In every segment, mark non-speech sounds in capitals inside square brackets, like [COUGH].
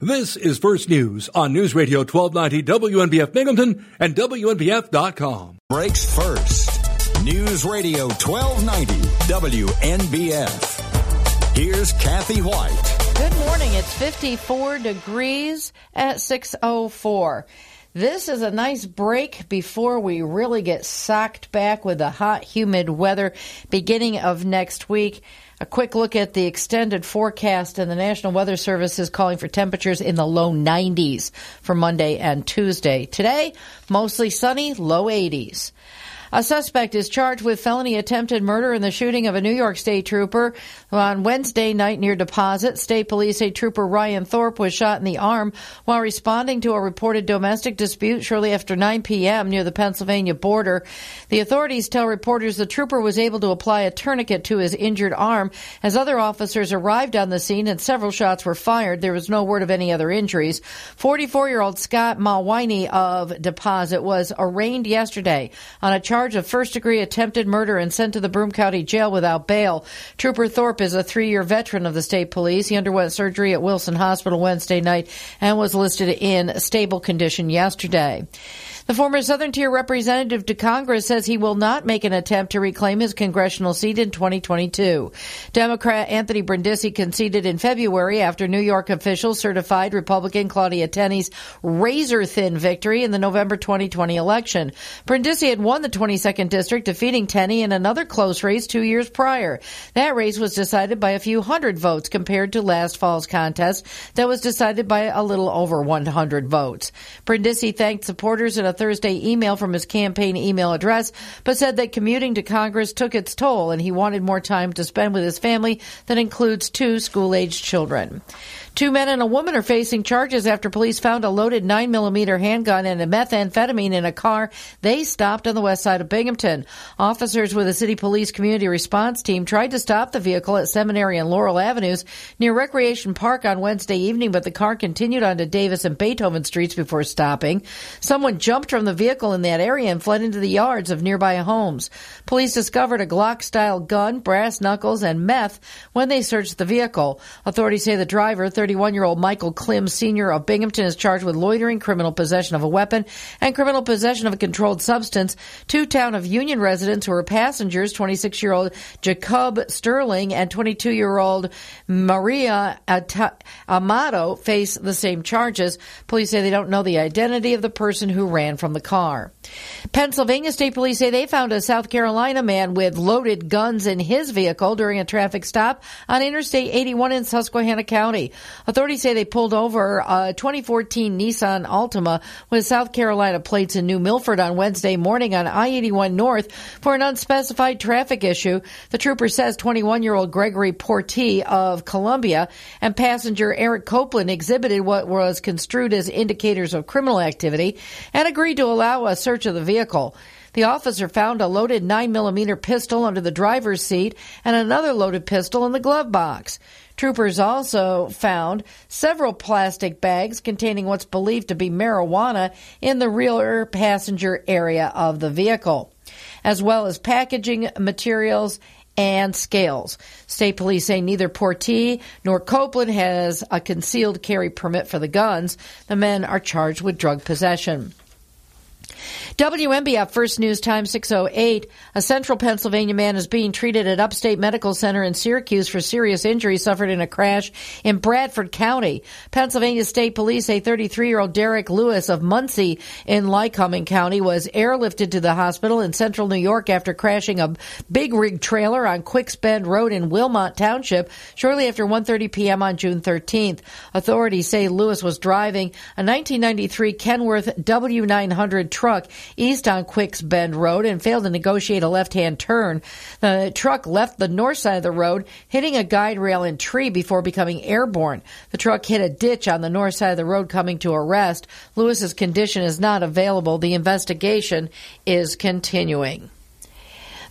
This is First News on News Radio 1290 WNBF Binghamton and WNBF.com. Breaks first. News Radio 1290 WNBF. Here's Kathy Whyte. Good morning. It's 54 degrees at 604. This is a nice break before we really get socked back with the hot, humid weather beginning of next week. A quick look at the extended forecast, and the National Weather Service is calling for temperatures in the low 90s for Monday and Tuesday. Today, mostly sunny, low 80s. A suspect is charged with felony attempted murder in the shooting of a New York State trooper on Wednesday night near Deposit. State police say trooper Ryan Thorpe was shot in the arm while responding to a reported domestic dispute shortly after 9 p.m. near the Pennsylvania border. The authorities tell reporters the trooper was able to apply a tourniquet to his injured arm. As other officers arrived on the scene and several shots were fired, there was no word of any other injuries. 44 year old Scott Malwine of Deposit was arraigned yesterday on a charge charge of first degree attempted murder and sent to the Broome County Jail without bail. Trooper Thorpe is a three year veteran of the state police. He underwent surgery at Wilson Hospital Wednesday night and was listed in stable condition yesterday. The former Southern Tier representative to Congress says he will not make an attempt to reclaim his congressional seat in 2022. Democrat Anthony Brindisi conceded in February after New York officials certified Republican Claudia Tenney's razor thin victory in the November 2020 election. Brindisi had won the 22nd district, defeating Tenney in another close race two years prior. That race was decided by a few hundred votes compared to last fall's contest that was decided by a little over 100 votes. Brindisi thanked supporters in a Thursday email from his campaign email address, but said that commuting to Congress took its toll and he wanted more time to spend with his family that includes two school aged children. Two men and a woman are facing charges after police found a loaded 9mm handgun and a methamphetamine in a car they stopped on the west side of Binghamton. Officers with the city police community response team tried to stop the vehicle at Seminary and Laurel Avenues near Recreation Park on Wednesday evening, but the car continued onto Davis and Beethoven streets before stopping. Someone jumped from the vehicle in that area and fled into the yards of nearby homes. Police discovered a Glock style gun, brass knuckles, and meth when they searched the vehicle. Authorities say the driver, 31 year old Michael Klim Sr. of Binghamton is charged with loitering, criminal possession of a weapon, and criminal possession of a controlled substance. Two town of Union residents who were passengers, 26 year old Jacob Sterling and 22 year old Maria Amato, face the same charges. Police say they don't know the identity of the person who ran from the car. Pennsylvania State Police say they found a South Carolina man with loaded guns in his vehicle during a traffic stop on Interstate 81 in Susquehanna County. Authorities say they pulled over a 2014 Nissan Altima with South Carolina plates in New Milford on Wednesday morning on I-81 North for an unspecified traffic issue. The trooper says 21-year-old Gregory Portee of Columbia and passenger Eric Copeland exhibited what was construed as indicators of criminal activity and agreed to allow a search of the vehicle. The officer found a loaded 9mm pistol under the driver's seat and another loaded pistol in the glove box. Troopers also found several plastic bags containing what's believed to be marijuana in the rear passenger area of the vehicle, as well as packaging materials and scales. State police say neither Portee nor Copeland has a concealed carry permit for the guns. The men are charged with drug possession. WNBF First News Time 608. A central Pennsylvania man is being treated at Upstate Medical Center in Syracuse for serious injuries suffered in a crash in Bradford County. Pennsylvania State Police say 33 year old Derek Lewis of Muncy in Lycoming County was airlifted to the hospital in central New York after crashing a big rig trailer on Quicks Bend Road in Wilmot Township shortly after 1.30 p.m. on June 13th. Authorities say Lewis was driving a 1993 Kenworth W900 truck east on Quicks Bend Road and failed to negotiate a left-hand turn. The truck left the north side of the road, hitting a guide rail and tree before becoming airborne. The truck hit a ditch on the north side of the road coming to a rest. Lewis's condition is not available. The investigation is continuing.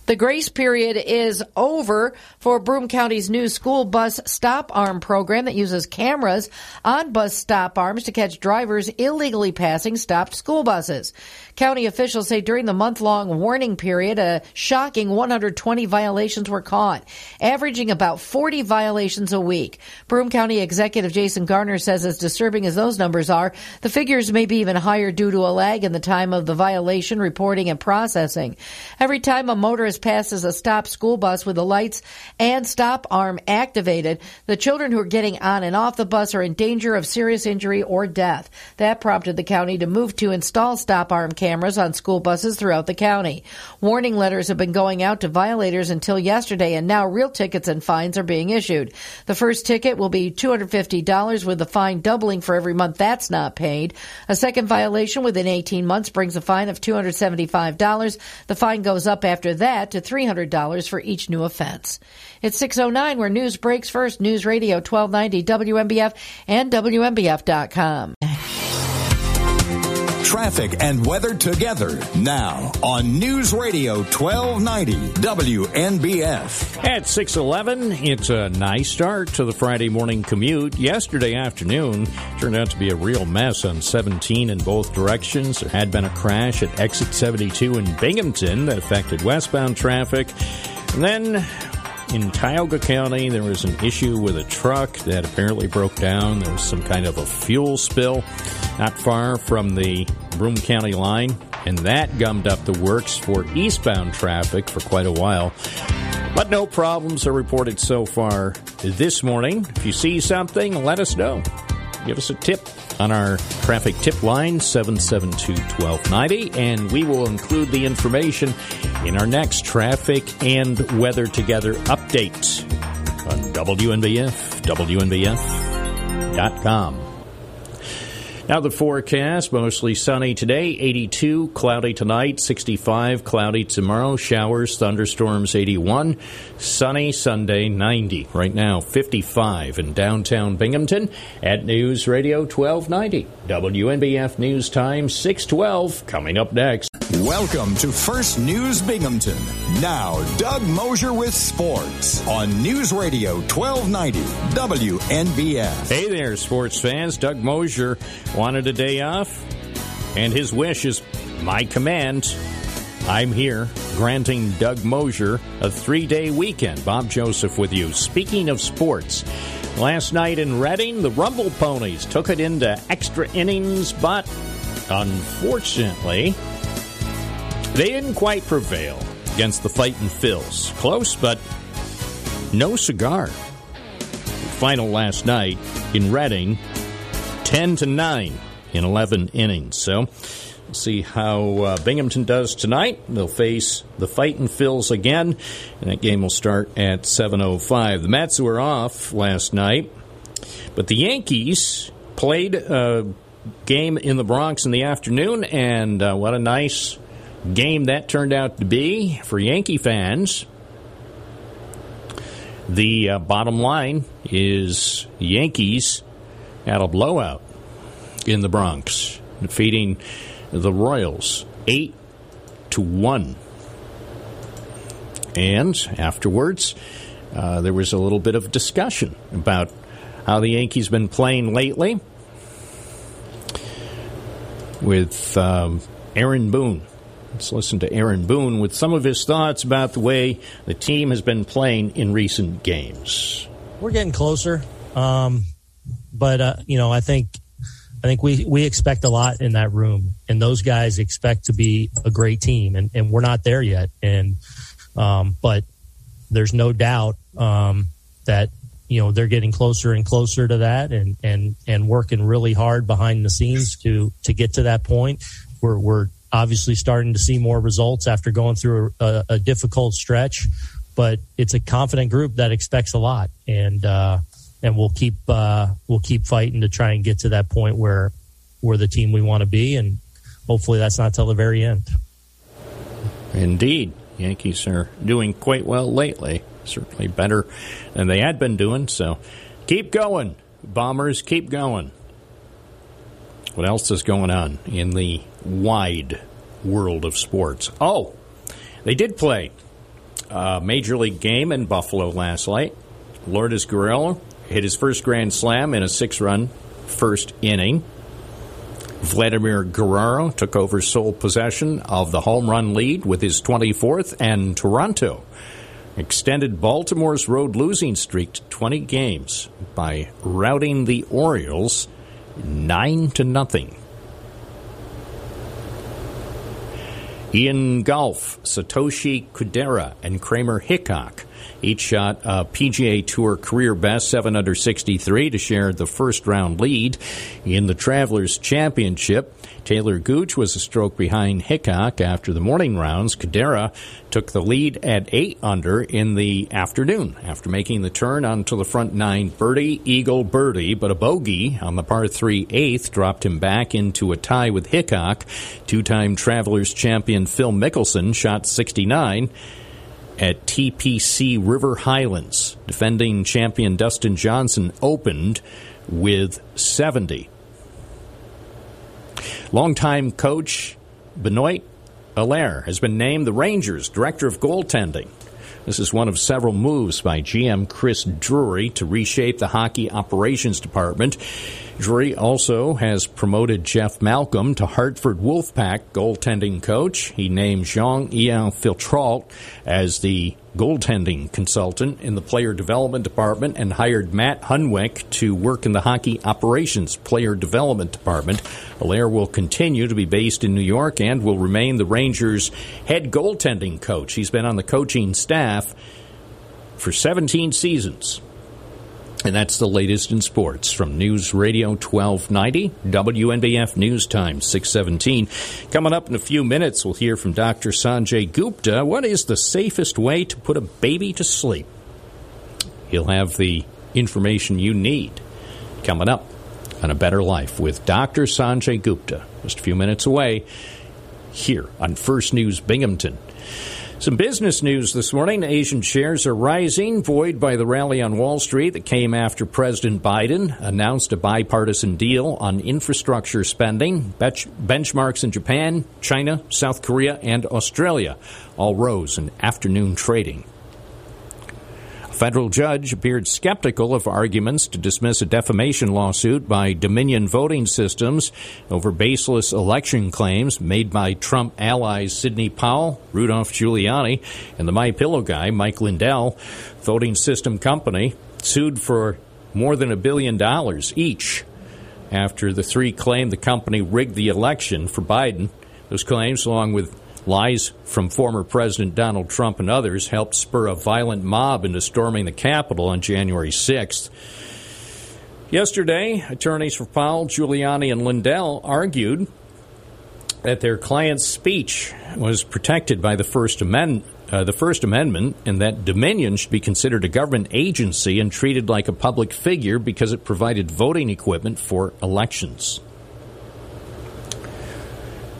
The grace period is over for Broome County's new school bus stop arm program that uses cameras on bus stop arms to catch drivers illegally passing stopped school buses. County officials say during the month long warning period, a shocking 120 violations were caught, averaging about 40 violations a week. Broome County Executive Jason Garner says as disturbing as those numbers are, the figures may be even higher due to a lag in the time of the violation reporting and processing. Every time a motorist passes a stopped school bus with the lights and stop arm activated, the children who are getting on and off the bus are in danger of serious injury or death. That prompted the county to move to install stop arm cameras on school buses throughout the county. Warning letters have been going out to violators until yesterday, and now real tickets and fines are being issued. The first ticket will be $250 with the fine doubling for every month that's not paid. A second violation within 18 months brings a fine of $275. The fine goes up after that to $300 for each new offense. It's 609 where news breaks first. News Radio 1290 WNBF and WNBF.com. Traffic and weather together now on News Radio 1290 WNBF. At 611, it's a nice start to the Friday morning commute. Yesterday afternoon turned out to be a real mess on 17 in both directions. There had been a crash at exit 72 in Binghamton that affected westbound traffic. And then in Tioga County, there was an issue with a truck that apparently broke down. There was some kind of a fuel spill not far from the Broome County line, and that gummed up the works for eastbound traffic for quite a while. But no problems are reported so far this morning. If you see something, let us know. Give us a tip on our traffic tip line 772 1290, and we will include the information in our next traffic and weather together update on WNBF, WNBF.com. Now the forecast, mostly sunny today, 82, cloudy tonight, 65, cloudy tomorrow, showers, thunderstorms, 81, sunny Sunday, 90. Right now, 55 in downtown Binghamton at News Radio 1290. WNBF News Time 612 coming up next. Welcome to First News Binghamton. Now, Doug Mosher with sports on News Radio 1290 WNBF. Hey there, sports fans. Doug Mosher wanted a day off, and his wish is my command. I'm here granting Doug Mosher a three day weekend. Bob Joseph with you. Speaking of sports, last night in Reading, the Rumble Ponies took it into extra innings, but unfortunately, they didn't quite prevail against the Fightin' Phils. Close, but no cigar. Final last night in Reading, 10 to 9 in 11 innings. So we'll see how uh, Binghamton does tonight. They'll face the Fightin' Phils again, and that game will start at 7.05. The Mets were off last night, but the Yankees played a game in the Bronx in the afternoon, and uh, what a nice game that turned out to be for Yankee fans. The uh, bottom line is Yankees had a blowout in the Bronx, defeating the Royals eight to one. And afterwards, uh, there was a little bit of discussion about how the Yankees been playing lately with um, Aaron Boone. Let's listen to Aaron Boone with some of his thoughts about the way the team has been playing in recent games. We're getting closer, um, but uh, you know, I think I think we we expect a lot in that room, and those guys expect to be a great team, and, and we're not there yet. And um, but there's no doubt um, that you know they're getting closer and closer to that, and and and working really hard behind the scenes to to get to that point. We're we're obviously starting to see more results after going through a, a difficult stretch, but it's a confident group that expects a lot, and uh, and we'll keep uh, we'll keep fighting to try and get to that point where we're the team we want to be, and hopefully that's not till the very end. Indeed, Yankees are doing quite well lately. Certainly better than they had been doing. So keep going, Bombers. Keep going. What else is going on in the wide world of sports? Oh, they did play a major league game in Buffalo last night. Lourdes Gurriel hit his first grand slam in a six run first inning. Vladimir Guerrero took over sole possession of the home run lead with his 24th, and Toronto extended Baltimore's road losing streak to 20 games by routing the Orioles 9 to nothing. In golf, Satoshi Kodaira, and Kramer Hickok each shot a PGA Tour career best 7 under 63 to share the first round lead in the Travelers Championship. Taylor Gooch was a stroke behind Hickok after the morning rounds. Kodaira took the lead at 8 under in the afternoon after making the turn onto the front nine birdie, eagle birdie, but a bogey on the par 3 eighth dropped him back into a tie with Hickok. Two time Travelers champion Phil Mickelson shot 69 at TPC River Highlands. Defending champion Dustin Johnson opened with 70. Longtime coach Benoit Allaire has been named the Rangers Director of Goaltending. This is one of several moves by GM Chris Drury to reshape the hockey operations department. Drury also has promoted Jeff Malcolm to Hartford Wolfpack goaltending coach. He named Jean-Ian Filiatrault as the goaltending consultant in the player development department and hired Matt Hunwick to work in the hockey operations player development department. Allaire will continue to be based in New York and will remain the Rangers' head goaltending coach. He's been on the coaching staff for 17 seasons. And that's the latest in sports from News Radio 1290, WNBF News Time 617. Coming up in a few minutes, we'll hear from Dr. Sanjay Gupta. What is the safest way to put a baby to sleep? He'll have the information you need coming up on A Better Life with Dr. Sanjay Gupta. Just a few minutes away here on First News Binghamton. Some business news this morning. Asian shares are rising, buoyed by the rally on Wall Street that came after President Biden announced a bipartisan deal on infrastructure spending. benchmarks in Japan, China, South Korea, and Australia all rose in afternoon trading federal judge appeared skeptical of arguments to dismiss a defamation lawsuit by Dominion Voting Systems over baseless election claims made by Trump allies Sidney Powell, Rudolph Giuliani, and the My Pillow guy Mike Lindell. Voting System Company sued for more than a billion dollars each after the three claimed the company rigged the election for Biden. Those claims, along with Lies from former President Donald Trump and others helped spur a violent mob into storming the Capitol on January 6th. Yesterday, attorneys for Powell, Giuliani, and Lindell argued that their client's speech was protected by the First. Uh, the First Amendment, and that Dominion should be considered a government agency and treated like a public figure because it provided voting equipment for elections.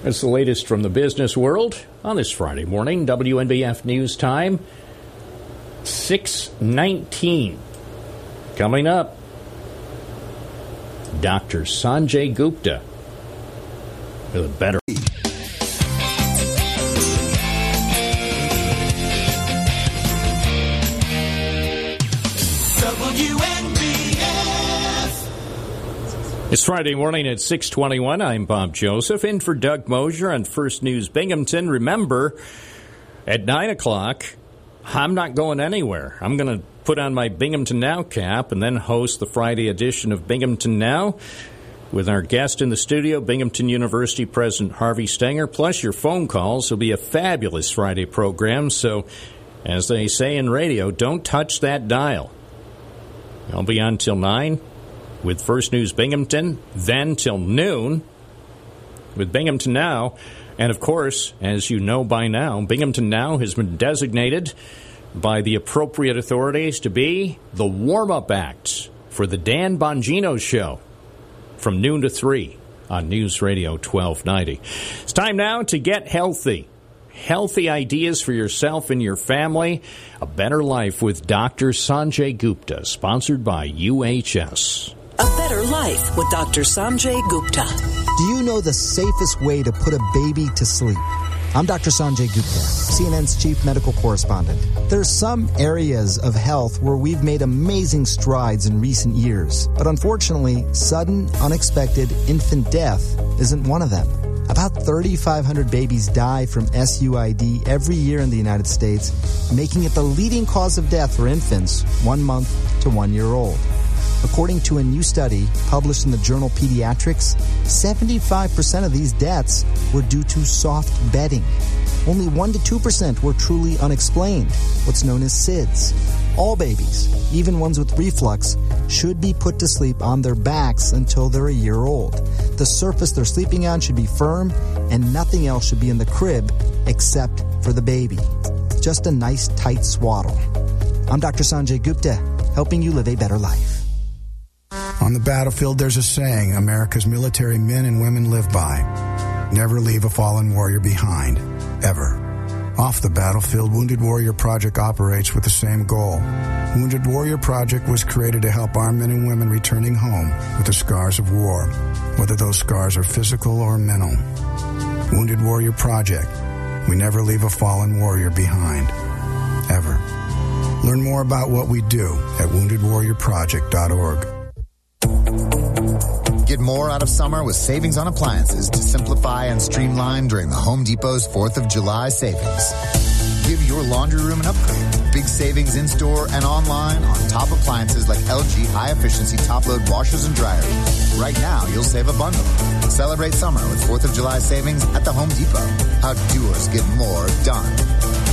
That's the latest from the business world on this Friday morning. WNBF News Time, 619. Coming up, Dr. Sanjay Gupta with a better. It's Friday morning at 621. I'm Bob Joseph, in for Doug Mosher on First News Binghamton. Remember, at 9 o'clock, I'm not going anywhere. I'm going to put on my Binghamton Now cap and then host the Friday edition of Binghamton Now with our guest in the studio, Binghamton University President Harvey Stenger, plus your phone calls. It'll be a fabulous Friday program. So, as they say in radio, don't touch that dial. I'll be on till 9 with First News Binghamton, then till noon with Binghamton Now. And of course, as you know by now, Binghamton Now has been designated by the appropriate authorities to be the warm up act for the Dan Bongino Show from noon to 3 on News Radio 1290. It's time now to get healthy. Healthy ideas for yourself and your family. A better life with Dr. Sanjay Gupta, sponsored by UHS. A Better Life with Dr. Sanjay Gupta. Do you know the safest way to put a baby to sleep? I'm Dr. Sanjay Gupta, CNN's chief medical correspondent. There are some areas of health where we've made amazing strides in recent years, but unfortunately, sudden, unexpected infant death isn't one of them. About 3,500 babies die from SUID every year in the United States, making it the leading cause of death for infants one month to one year old. According to a new study published in the journal Pediatrics, 75% of these deaths were due to soft bedding. Only 1 to 2% were truly unexplained, what's known as SIDS. All babies, even ones with reflux, should be put to sleep on their backs until they're a year old. The surface they're sleeping on should be firm, and nothing else should be in the crib except for the baby. Just a nice tight swaddle. I'm Dr. Sanjay Gupta, helping you live a better life. On the battlefield, there's a saying America's military men and women live by never leave a fallen warrior behind, ever. Off the battlefield, Wounded Warrior Project operates with the same goal. Wounded Warrior Project was created to help our men and women returning home with the scars of war, whether those scars are physical or mental. Wounded Warrior Project. We never leave a fallen warrior behind, ever. Learn more about what we do at woundedwarriorproject.org. Get more out of summer with savings on appliances to simplify and streamline during the Home Depot's 4th of July savings. Give your laundry room an upgrade. Big savings in store and online on top appliances like LG high efficiency top load washers and dryers. Right now, you'll save a bundle. Celebrate summer with 4th of July savings at the Home Depot. How doers get more done.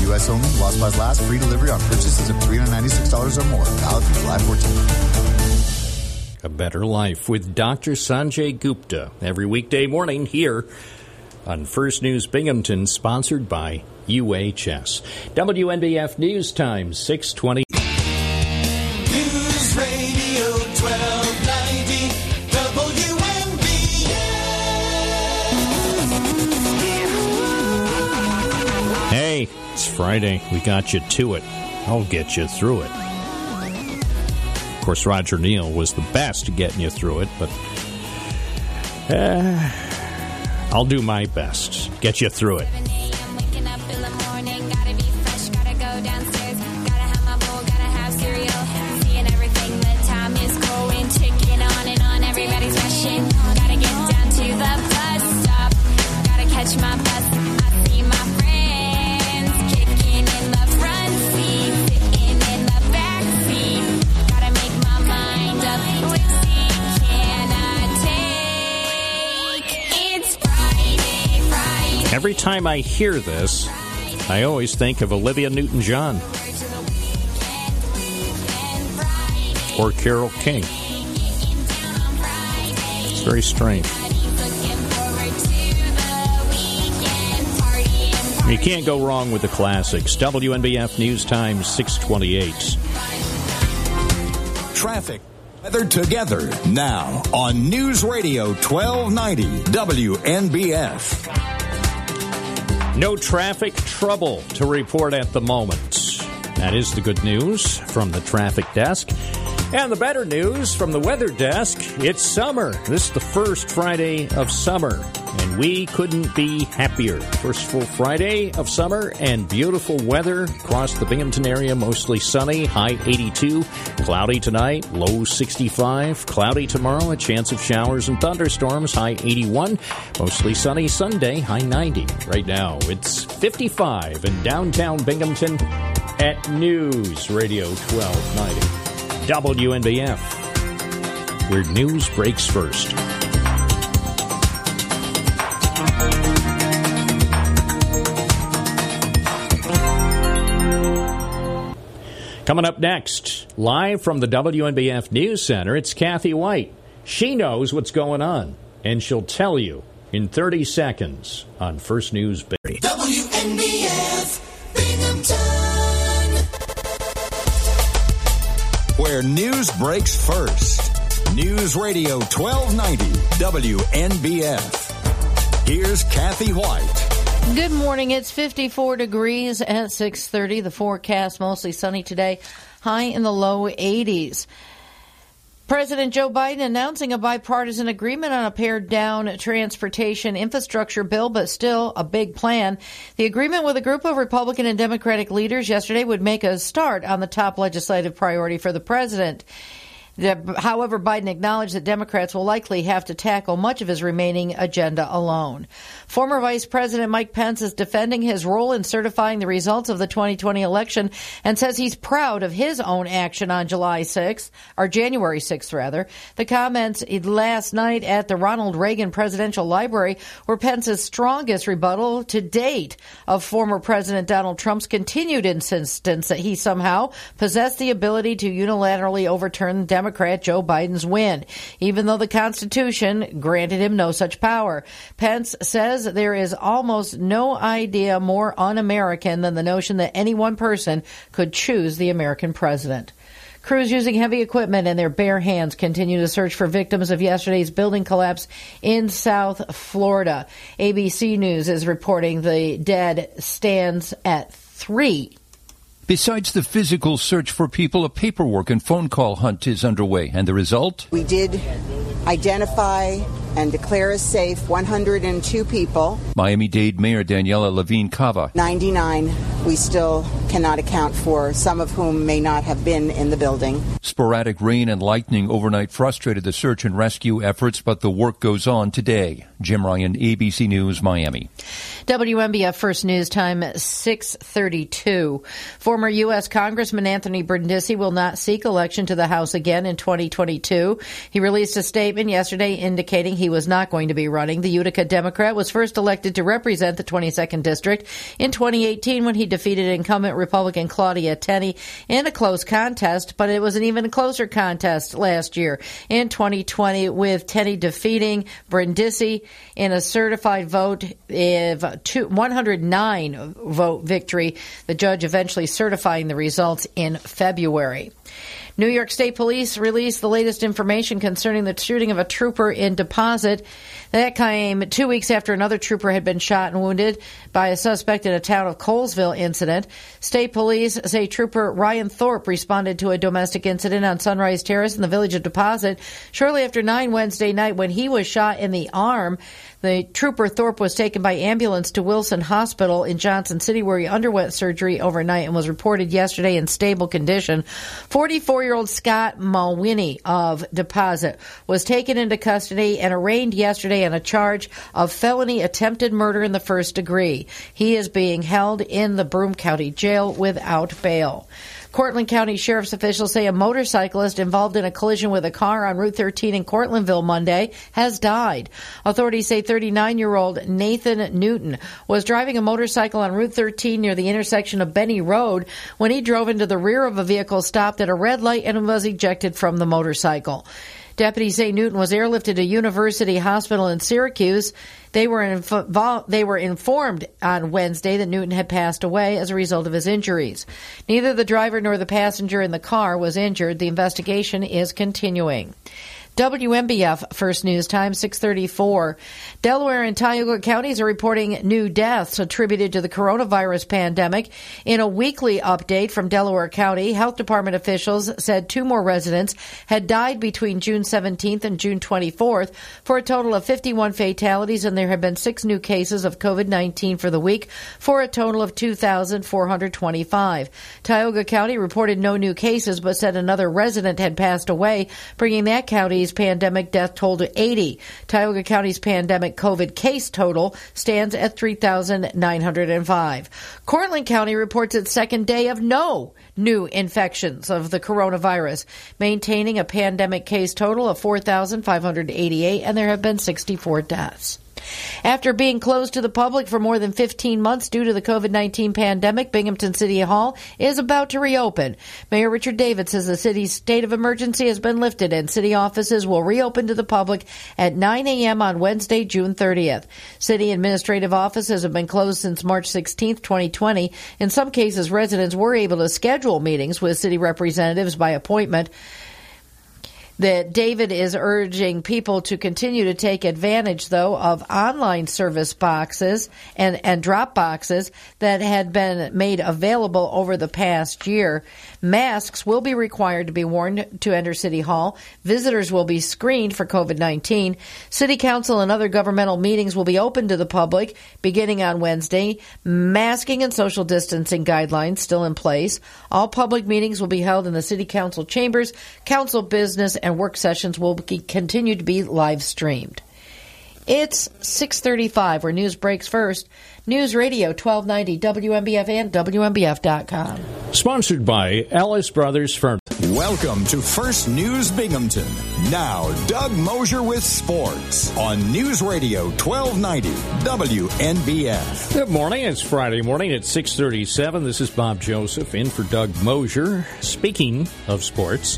U.S. only, while supplies last, free delivery on purchases of $396 or more. Valid through July 14th. A Better Life with Dr. Sanjay Gupta every weekday morning here on First News Binghamton, sponsored by UHS. WNBF News Time, 620. News Radio 1290 WNBF. Hey, it's Friday. We got you to it. I'll get you through it. Of course, Roger Neal was the best at getting you through it, but uh, I'll do my best. Get you through it. Every time I hear this, I always think of Olivia Newton John or Carole King. It's very strange. You can't go wrong with the classics. WNBF News Time 628. Traffic. Weather together now on News Radio 1290 WNBF. No traffic trouble to report at the moment. That is the good news from the traffic desk. And the better news from the weather desk it's summer. This is the first Friday of summer, and we couldn't be happier. First full Friday of summer and beautiful weather across the Binghamton area, mostly sunny, high 82, cloudy tonight, low 65, cloudy tomorrow, a chance of showers and thunderstorms, high 81, mostly sunny Sunday, high 90. Right now, it's 55 in downtown Binghamton at News Radio 1290. WNBF, where news breaks first. Coming up next, live from the WNBF News Center, it's Kathy Whyte. She knows what's going on, and she'll tell you in 30 seconds on First News Bay. WNBF news breaks first. News Radio 1290 WNBF. Here's Kathy Whyte. Good morning. It's 54 degrees at 6:30. The forecast mostly sunny today, high in the low 80s. President Joe Biden announcing a bipartisan agreement on a pared down transportation infrastructure bill, but still a big plan. The agreement with a group of Republican and Democratic leaders yesterday would make a start on the top legislative priority for the president. However, Biden acknowledged that Democrats will likely have to tackle much of his remaining agenda alone. Former Vice President Mike Pence is defending his role in certifying the results of the 2020 election and says he's proud of his own action on July 6th, or January 6th, rather. The comments last night at the Ronald Reagan Presidential Library were Pence's strongest rebuttal to date of former President Donald Trump's continued insistence that he somehow possessed the ability to unilaterally overturn Democrat Joe Biden's win, even though the Constitution granted him no such power. Pence says there is almost no idea more un American than the notion that any one person could choose the American president. Crews using heavy equipment and their bare hands continue to search for victims of yesterday's building collapse in South Florida. ABC News is reporting the dead stands at three. Besides the physical search for people, a paperwork and phone call hunt is underway. And the result? We did identify and declare as safe 102 people. Miami Dade Mayor Daniela Levine Cava. 99 we still cannot account for, some of whom may not have been in the building. Sporadic rain and lightning overnight frustrated the search and rescue efforts, but the work goes on today. Jim Ryan, ABC News, Miami. WNBF First News Time 632. Former U.S. Congressman Anthony Brindisi will not seek election to the House again in 2022. He released a statement yesterday indicating he was not going to be running. The Utica Democrat was first elected to represent the 22nd District in 2018 when he defeated incumbent Republican Claudia Tenney in a close contest, but it was an even closer contest last year in 2020 with Tenney defeating Brindisi in a certified vote of 109 vote victory. The judge eventually certifying the results in February. New York State Police released the latest information concerning the shooting of a trooper in Deposit. That came two weeks after another trooper had been shot and wounded by a suspect in a town of Colesville incident. State police say trooper Ryan Thorpe responded to a domestic incident on Sunrise Terrace in the village of Deposit shortly after 9 Wednesday night when he was shot in the arm. The trooper Thorpe was taken by ambulance to Wilson Hospital in Johnson City where he underwent surgery overnight and was reported yesterday in stable condition. 44 year old Scott Malwini of Deposit was taken into custody and arraigned yesterday on a charge of felony attempted murder in the first degree. He is being held in the Broome County Jail without bail. Cortland County Sheriff's officials say a motorcyclist involved in a collision with a car on Route 13 in Cortlandville Monday has died. Authorities say 39 year old Nathan Newton was driving a motorcycle on Route 13 near the intersection of Benny Road when he drove into the rear of a vehicle stopped at a red light and was ejected from the motorcycle. Deputies say Newton was airlifted to University Hospital in Syracuse. They were involved, they were informed on Wednesday that Newton had passed away as a result of his injuries. Neither the driver nor the passenger in the car was injured. The investigation is continuing. WNBF First News Time 634. Delaware and Tioga counties are reporting new deaths attributed to the coronavirus pandemic. In a weekly update from Delaware County, health department officials said two more residents had died between June 17th and June 24th for a total of 51 fatalities and there have been six new cases of COVID-19 for the week for a total of 2,425. Tioga County reported no new cases but said another resident had passed away, bringing that county County's pandemic death toll to 80. Tioga County's pandemic COVID case total stands at 3,905. Cortland County reports its second day of no new infections of the coronavirus, maintaining a pandemic case total of 4,588, and there have been 64 deaths. After being closed to the public for more than 15 months due to the COVID 19 pandemic, Binghamton City Hall is about to reopen. Mayor Richard David says the city's state of emergency has been lifted and city offices will reopen to the public at 9 a.m. on Wednesday, June 30th. City administrative offices have been closed since March 16th, 2020. In some cases, residents were able to schedule meetings with city representatives by appointment. That David is urging people to continue to take advantage, though, of online service boxes and, and drop boxes that had been made available over the past year. Masks will be required to be worn to enter City Hall. Visitors will be screened for COVID 19. City Council and other governmental meetings will be open to the public beginning on Wednesday. Masking and social distancing guidelines still in place. All public meetings will be held in the City Council chambers. Council business and work sessions will be, continue to be live streamed. It's 635 where news breaks first. News Radio 1290 WNBF and WNBF.com. Sponsored by Ellis Brothers Furniture. Welcome to First News Binghamton. Now, Doug Mosher with sports on News Radio 1290 WNBF. Good morning. It's Friday morning at 637. This is Bob Joseph in for Doug Mosher. Speaking of sports,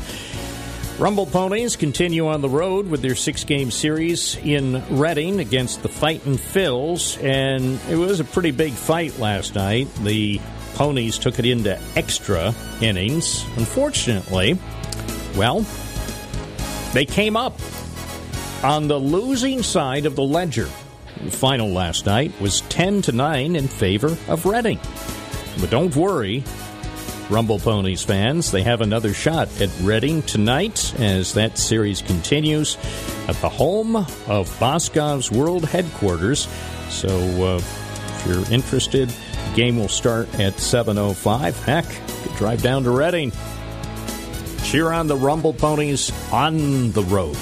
Rumble Ponies continue on the road with their six game series in Reading against the Fightin' Phils, and it was a pretty big fight last night. The Ponies took it into extra innings. Unfortunately, well, they came up on the losing side of the ledger. The final last night was 10 to 9 in favor of Reading. But don't worry, Rumble Ponies fans. They have another shot at Reading tonight as that series continues at the home of Boscov's World Headquarters. So uh, if you're interested, game will start at 7.05. Heck, drive down to Reading. Cheer on the Rumble Ponies on the road.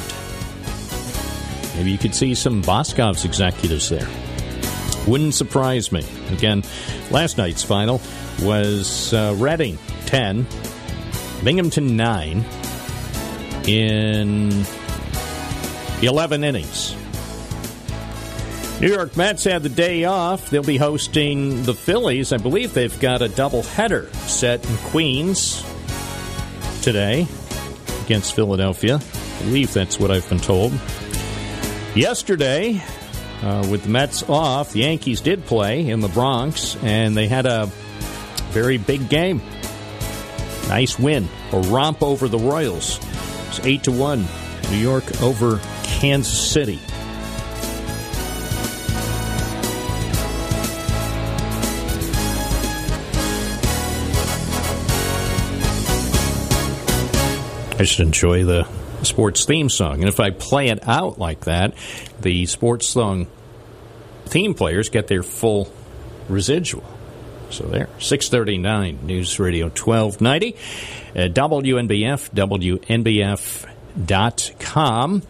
Maybe you could see some Boscov's executives there. Wouldn't surprise me. Again, last night's final was uh, Reading 10, Binghamton 9 in 11 innings. New York Mets had the day off. They'll be hosting the Phillies. I believe they've got a doubleheader set in Queens today against Philadelphia. I believe that's what I've been told. Yesterday, uh, with the Mets off, the Yankees did play in the Bronx, and they had a very big game. Nice win, a romp over the Royals. It's eight to one. New York over Kansas City. I should enjoy the sports theme song. And if I play it out like that, the sports song theme players get their full residual. So there, 639 News Radio 1290, uh, WNBF, WNBF.com.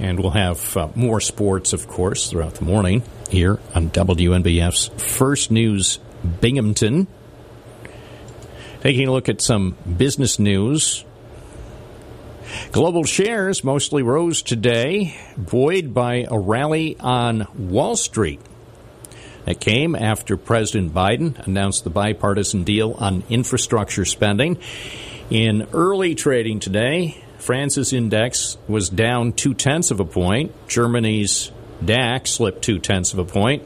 And we'll have uh, more sports, of course, throughout the morning here on WNBF's First News Binghamton. Taking a look at some business news. Global shares mostly rose today, buoyed by a rally on Wall Street. That came after President Biden announced the bipartisan deal on infrastructure spending. In early trading today, France's index was down two tenths of a point. Germany's DAX slipped two tenths of a point.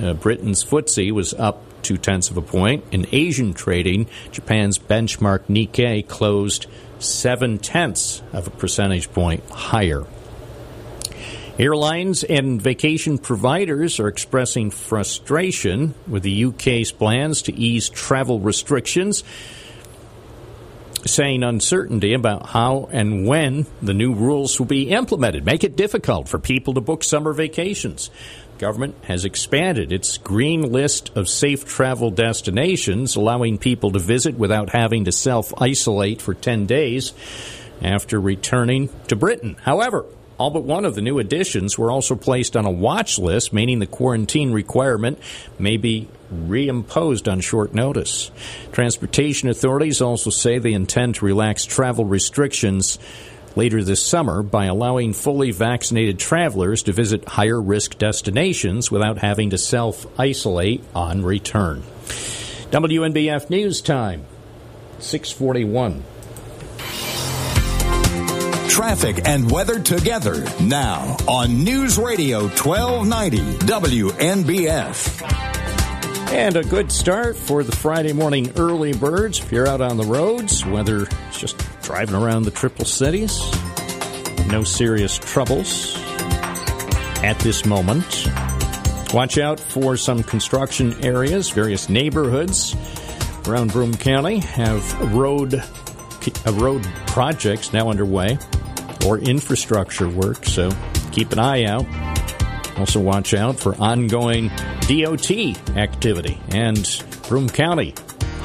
Uh, Britain's FTSE was up two tenths of a point. In Asian trading, Japan's benchmark Nikkei closed seven tenths of a percentage point higher. Airlines and vacation providers are expressing frustration with the UK's plans to ease travel restrictions, saying uncertainty about how and when the new rules will be implemented make it difficult for people to book summer vacations. Government has expanded its green list of safe travel destinations, allowing people to visit without having to self isolate for 10 days after returning to Britain. However, all but one of the new additions were also placed on a watch list, meaning the quarantine requirement may be reimposed on short notice. Transportation authorities also say they intend to relax travel restrictions later this summer by allowing fully vaccinated travelers to visit higher risk destinations without having to self isolate on return. WNBF News Time, 641. Traffic and weather together now on News Radio 1290 WNBF. And a good start for the Friday morning early birds. If you're out on the roads, weather is just driving around the Triple Cities. No serious troubles at this moment. Watch out for some construction areas. Various neighborhoods around Broome County have road uh, road projects now underway or infrastructure work. So keep an eye out. Also, watch out for ongoing DOT activity and Broome County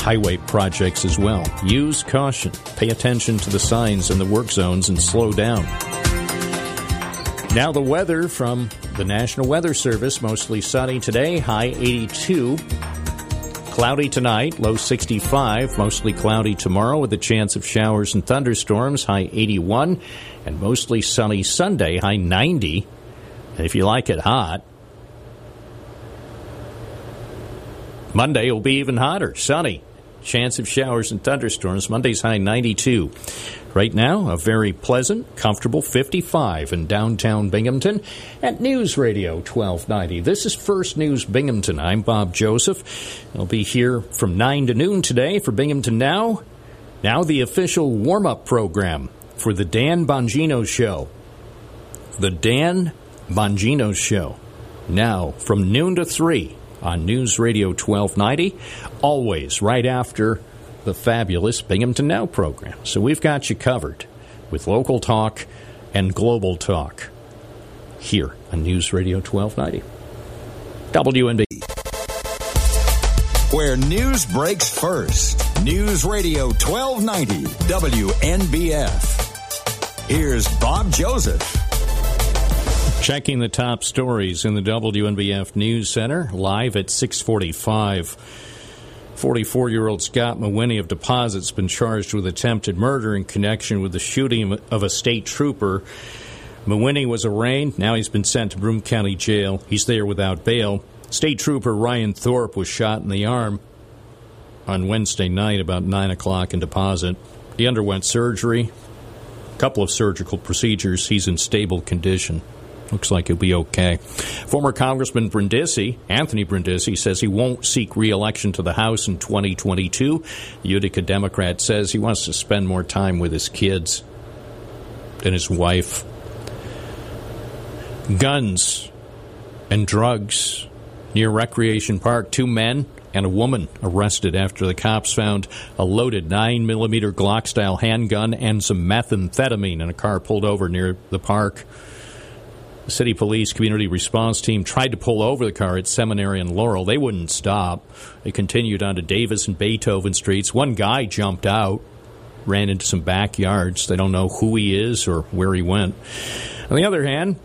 highway projects as well. Use caution. Pay attention to the signs in the work zones and slow down. Now, the weather from the National Weather Service mostly sunny today, high 82. Cloudy tonight, low 65. Mostly cloudy tomorrow with a chance of showers and thunderstorms, high 81. And mostly sunny Sunday, high 90. And if you like it hot, Monday will be even hotter, sunny. Chance of showers and thunderstorms. Monday's high 92. Right now, a very pleasant, comfortable 55 in downtown Binghamton at News Radio 1290. This is First News Binghamton. I'm Bob Joseph. I'll be here from 9 to noon today for Binghamton Now. Now, the official warm up program for the Dan Bongino Show. The Dan Bongino Show. Now, from noon to 3 on News Radio 1290, always right after the fabulous Binghamton Now program. So we've got you covered with local talk and global talk here on News Radio 1290. WNB. Where news breaks first. News Radio 1290 WNBF. Here's Bob Joseph. Checking the top stories in the WNBF News Center live at 645. 44 year old Scott Mawhinney of Deposit's been charged with attempted murder in connection with the shooting of a state trooper. Mawhinney was arraigned. Now he's been sent to Broome County Jail. He's there without bail. State Trooper Ryan Thorpe was shot in the arm on Wednesday night about 9 o'clock in Deposit. He underwent surgery, a couple of surgical procedures. He's in stable condition. Looks like he'll be okay. Former Congressman Brindisi, Anthony Brindisi, says he won't seek re-election to the House in 2022. The Utica Democrat says he wants to spend more time with his kids and his wife. Guns and drugs near Recreation Park. Two men and a woman arrested after the cops found a loaded 9mm Glock style handgun and some methamphetamine in a car pulled over near the park. The city police community response team tried to pull over the car at Seminary and Laurel. They wouldn't stop. They continued on to Davis and Beethoven streets. One guy jumped out, ran into some backyards. They don't know who he is or where he went. On the other hand,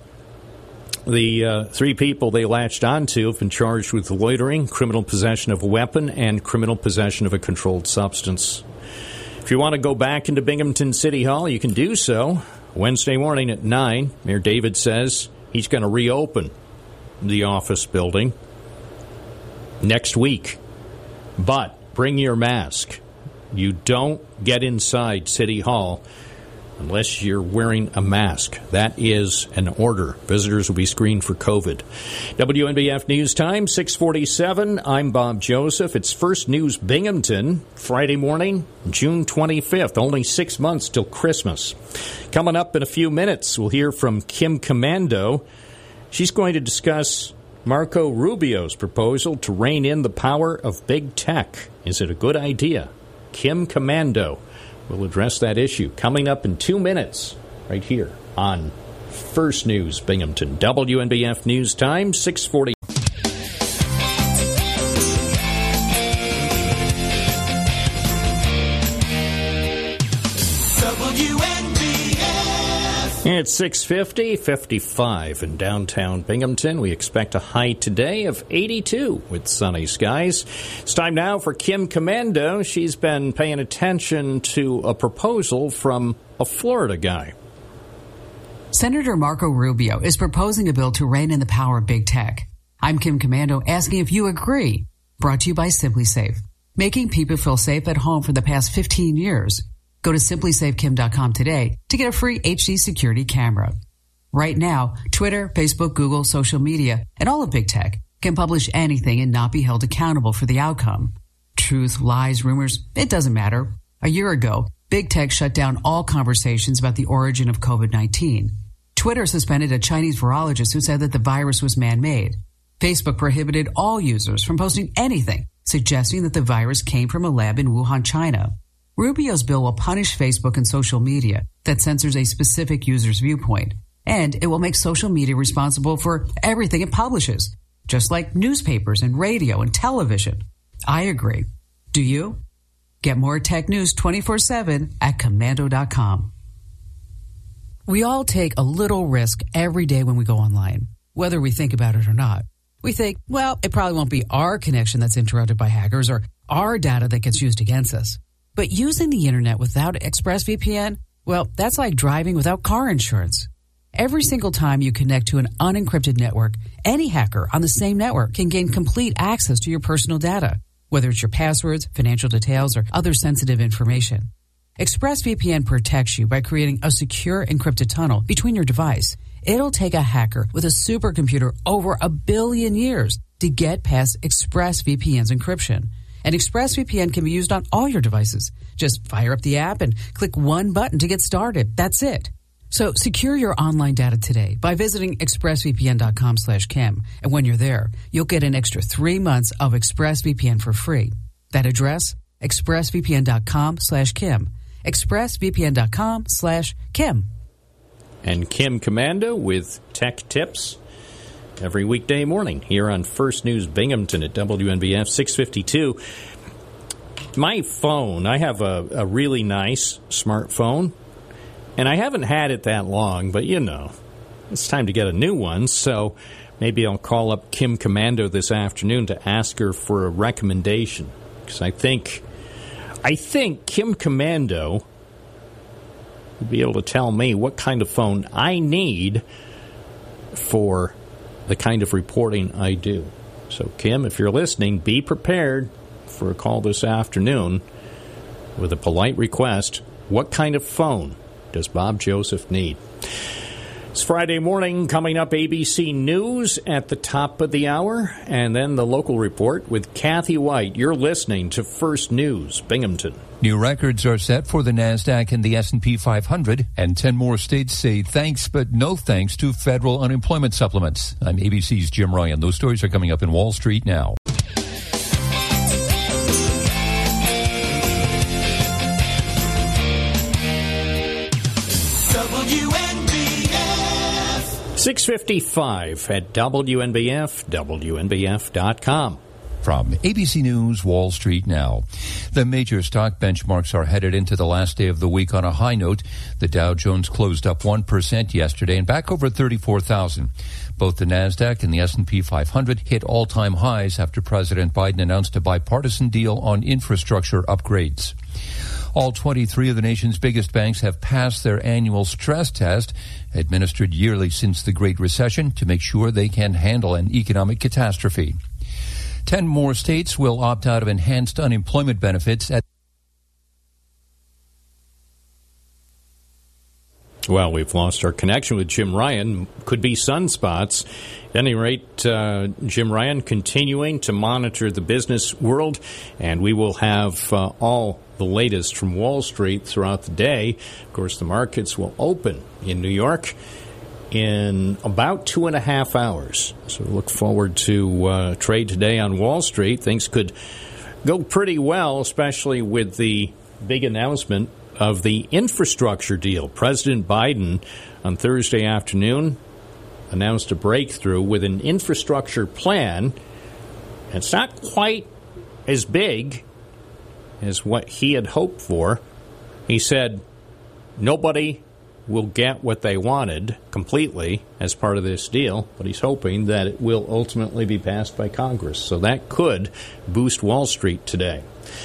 the uh, three people they latched onto have been charged with loitering, criminal possession of a weapon, and criminal possession of a controlled substance. If you want to go back into Binghamton City Hall, you can do so. Wednesday morning at 9, Mayor David says he's going to reopen the office building next week. But bring your mask. You don't get inside City Hall unless you're wearing a mask. That is an order. Visitors will be screened for COVID. WNBF News Time, 647. I'm Bob Joseph. It's First News Binghamton, Friday morning, June 25th. Only six months till Christmas. Coming up in a few minutes, we'll hear from Kim Komando. She's going to discuss Marco Rubio's proposal to rein in the power of big tech. Is it a good idea? Kim Komando will address that issue coming up in two minutes right here on First News Binghamton. WNBF News Time, 640. It's 650, 55 in downtown Binghamton. We expect a high today of 82 with sunny skies. It's time now for Kim Komando. She's been paying attention to a proposal from a Florida guy. Senator Marco Rubio is proposing a bill to rein in the power of big tech. I'm Kim Komando asking if you agree. Brought to you by SimpliSafe, making people feel safe at home for the past 15 years. Go to simplisafekim.com today to get a free HD security camera. Right now, Twitter, Facebook, Google, social media, and all of big tech can publish anything and not be held accountable for the outcome. Truth, lies, rumors, it doesn't matter. A year ago, Big tech shut down all conversations about the origin of COVID 19. Twitter suspended a Chinese virologist who said that the virus was man made. Facebook prohibited all users from posting anything suggesting that the virus came from a lab in Wuhan, China. Rubio's bill will punish Facebook and social media that censors a specific user's viewpoint, and it will make social media responsible for everything it publishes, just like newspapers and radio and television. I agree. Do you? Get more tech news 24 7 at komando.com. We all take a little risk every day when we go online, whether we think about it or not. We think, well, it probably won't be our connection that's interrupted by hackers or our data that gets used against us. But using the internet without ExpressVPN, well, that's like driving without car insurance. Every single time you connect to an unencrypted network, any hacker on the same network can gain complete access to your personal data, whether it's your passwords, financial details, or other sensitive information. ExpressVPN protects you by creating a secure encrypted tunnel between your device. It'll take a hacker with a supercomputer over a billion years to get past ExpressVPN's encryption. And ExpressVPN can be used on all your devices. Just fire up the app and click one button to get started. That's it. So secure your online data today by visiting expressvpn.com slash kim. And when you're there, you'll get an extra three months of ExpressVPN for free. That address, expressvpn.com slash kim. expressvpn.com slash kim. And Kim Komando with Tech Tips every weekday morning here on First News Binghamton at WNBF 652. My phone, I have a, a really nice smartphone, and I haven't had it that long, but you know, it's time to get a new one, so maybe I'll call up Kim Komando this afternoon to ask her for a recommendation. Because I think, I think Kim Komando be able to tell me what kind of phone I need for the kind of reporting I do. So, Kim, if you're listening, be prepared for a call this afternoon with a polite request. What kind of phone does Bob Joseph need? It's Friday morning, coming up ABC News at the top of the hour, and then the local report with Kathy Whyte. You're listening to First News, Binghamton. New records are set for the Nasdaq and the S&P 500, and 10 more states say thanks but no thanks to federal unemployment supplements. I'm ABC's Jim Ryan. Those stories are coming up in Wall Street now. 655 at WNBF, WNBF.com. From ABC News, Wall Street now. The major stock benchmarks are headed into the last day of the week on a high note. The Dow Jones closed up 1% yesterday and back over 34,000. Both the Nasdaq and the S&P 500 hit all-time highs after President Biden announced a bipartisan deal on infrastructure upgrades. All 23 of the nation's biggest banks have passed their annual stress test, administered yearly since the Great Recession, to make sure they can handle an economic catastrophe. Ten more states will opt out of enhanced unemployment benefits at Well, we've lost our connection with Jim Ryan. Could be sunspots. At any rate, uh, Jim Ryan continuing to monitor the business world, and we will have uh, all the latest from Wall Street throughout the day. Of course, the markets will open in New York in about two and a half hours. So look forward to uh, trade today on Wall Street. Things could go pretty well, especially with the big announcement of the infrastructure deal. President Biden on Thursday afternoon announced a breakthrough with an infrastructure plan. It's not quite as big as what he had hoped for. He said nobody will get what they wanted completely as part of this deal, but he's hoping that it will ultimately be passed by Congress. So that could boost Wall Street today.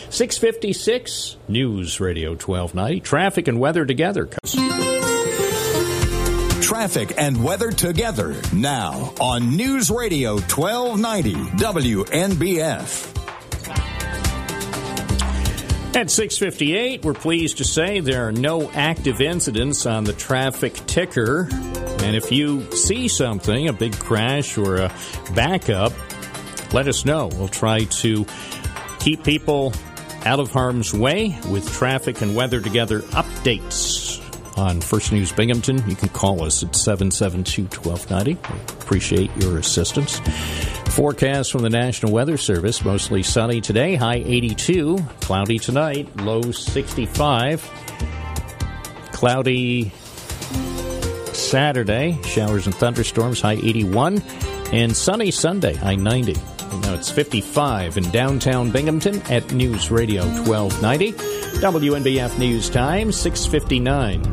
656 News Radio 1290. Traffic and weather together. Traffic and weather together now on News Radio 1290 WNBF. At 658, we're pleased to say there are no active incidents on the traffic ticker. And if you see something, a big crash or a backup, let us know. We'll try to keep people out of harm's way with traffic and weather together updates on First News Binghamton. You can call us at 772 1290. Appreciate your assistance. Forecast from the National Weather Service mostly sunny today, high 82, cloudy tonight, low 65. Cloudy Saturday, showers and thunderstorms, high 81, and sunny Sunday, high 90. Now it's 55 in downtown Binghamton at News Radio 1290. WNBF News Time, 659.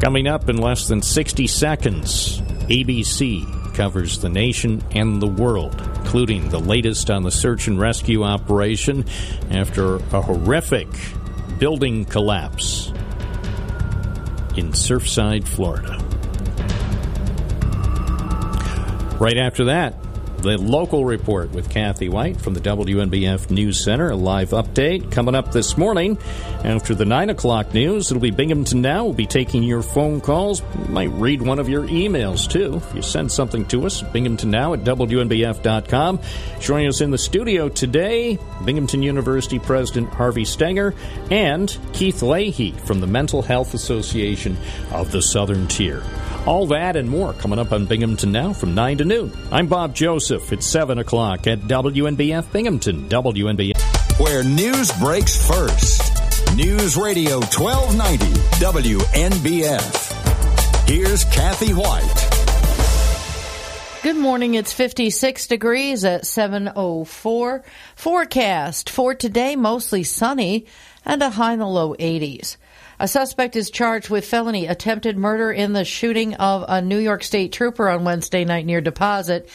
Coming up in less than 60 seconds, ABC covers the nation and the world, including the latest on the search and rescue operation after a horrific building collapse in Surfside, Florida. Right after that, the local report with Kathy Whyte from the WNBF News Center. A live update coming up this morning. After the 9 o'clock news, it'll be Binghamton Now. We'll be taking your phone calls. We might read one of your emails, too. If you send something to us, Binghamton Now at WNBF.com. Joining us in the studio today, Binghamton University President Harvey Stenger and Keith Leahy from the Mental Health Association of the Southern Tier. All that and more coming up on Binghamton Now from 9 to noon. I'm Bob Joseph. It's 7 o'clock at WNBF Binghamton. WNBF. Where news breaks first. News Radio 1290 WNBF. Here's Kathy Whyte. Good morning. It's 56 degrees at 7:04. Forecast for today mostly sunny and a high in the low 80s. A suspect is charged with felony attempted murder in the shooting of a New York State trooper on Wednesday night near Deposit.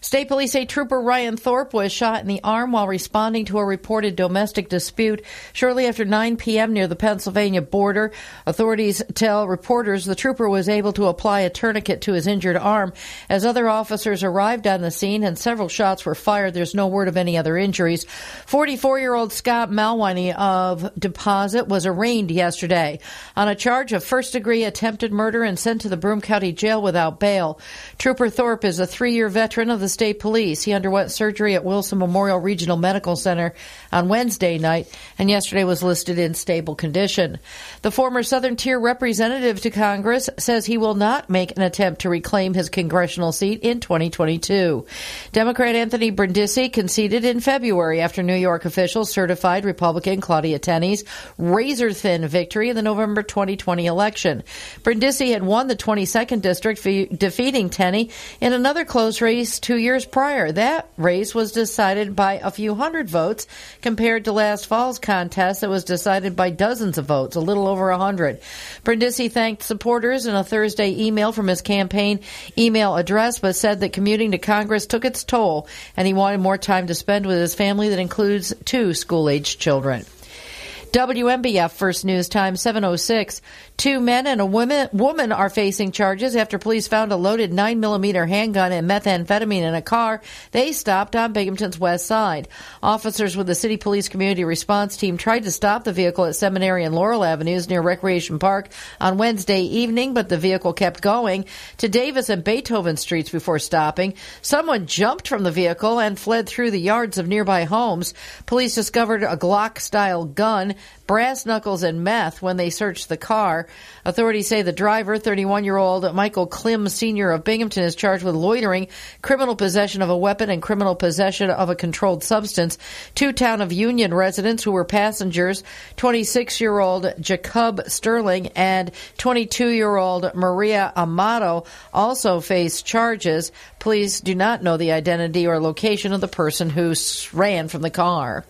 State police say Trooper Ryan Thorpe was shot in the arm while responding to a reported domestic dispute shortly after 9 p.m. near the Pennsylvania border. Authorities tell reporters the trooper was able to apply a tourniquet to his injured arm. As other officers arrived on the scene and several shots were fired, there's no word of any other injuries. 44 year old Scott Mawhinney of Deposit was arraigned yesterday on a charge of first degree attempted murder and sent to the Broome County Jail without bail. Trooper Thorpe is a three year veteran of the State Police. He underwent surgery at Wilson Memorial Regional Medical Center on Wednesday night and yesterday was listed in stable condition. The former Southern Tier representative to Congress says he will not make an attempt to reclaim his congressional seat in 2022. Democrat Anthony Brindisi conceded in February after New York officials certified Republican Claudia Tenney's razor thin victory in the November 2020 election. Brindisi had won the 22nd district, fe- defeating Tenney in another close race two years prior. That race was decided by a few hundred votes compared to last fall's contest that was decided by dozens of votes, a little over a hundred. Brindisi thanked supporters in a Thursday email from his campaign email address, but said that commuting to Congress took its toll and he wanted more time to spend with his family that includes two school-aged children. WNBF First News Time 706. Two men and a woman, woman are facing charges after police found a loaded 9mm handgun and methamphetamine in a car they stopped on Binghamton's west side. Officers with the City Police Community Response Team tried to stop the vehicle at Seminary and Laurel Avenues near Recreation Park on Wednesday evening, but the vehicle kept going to Davis and Beethoven Streets before stopping. Someone jumped from the vehicle and fled through the yards of nearby homes. Police discovered a Glock style gun brass knuckles and meth when they searched the car. Authorities say the driver, 31 year old Michael Klim Sr. of Binghamton, is charged with loitering, criminal possession of a weapon, and criminal possession of a controlled substance. Two town of Union residents who were passengers, 26 year old Jacob Sterling and 22 year old Maria Amato, also face charges. Police do not know the identity or location of the person who ran from the car.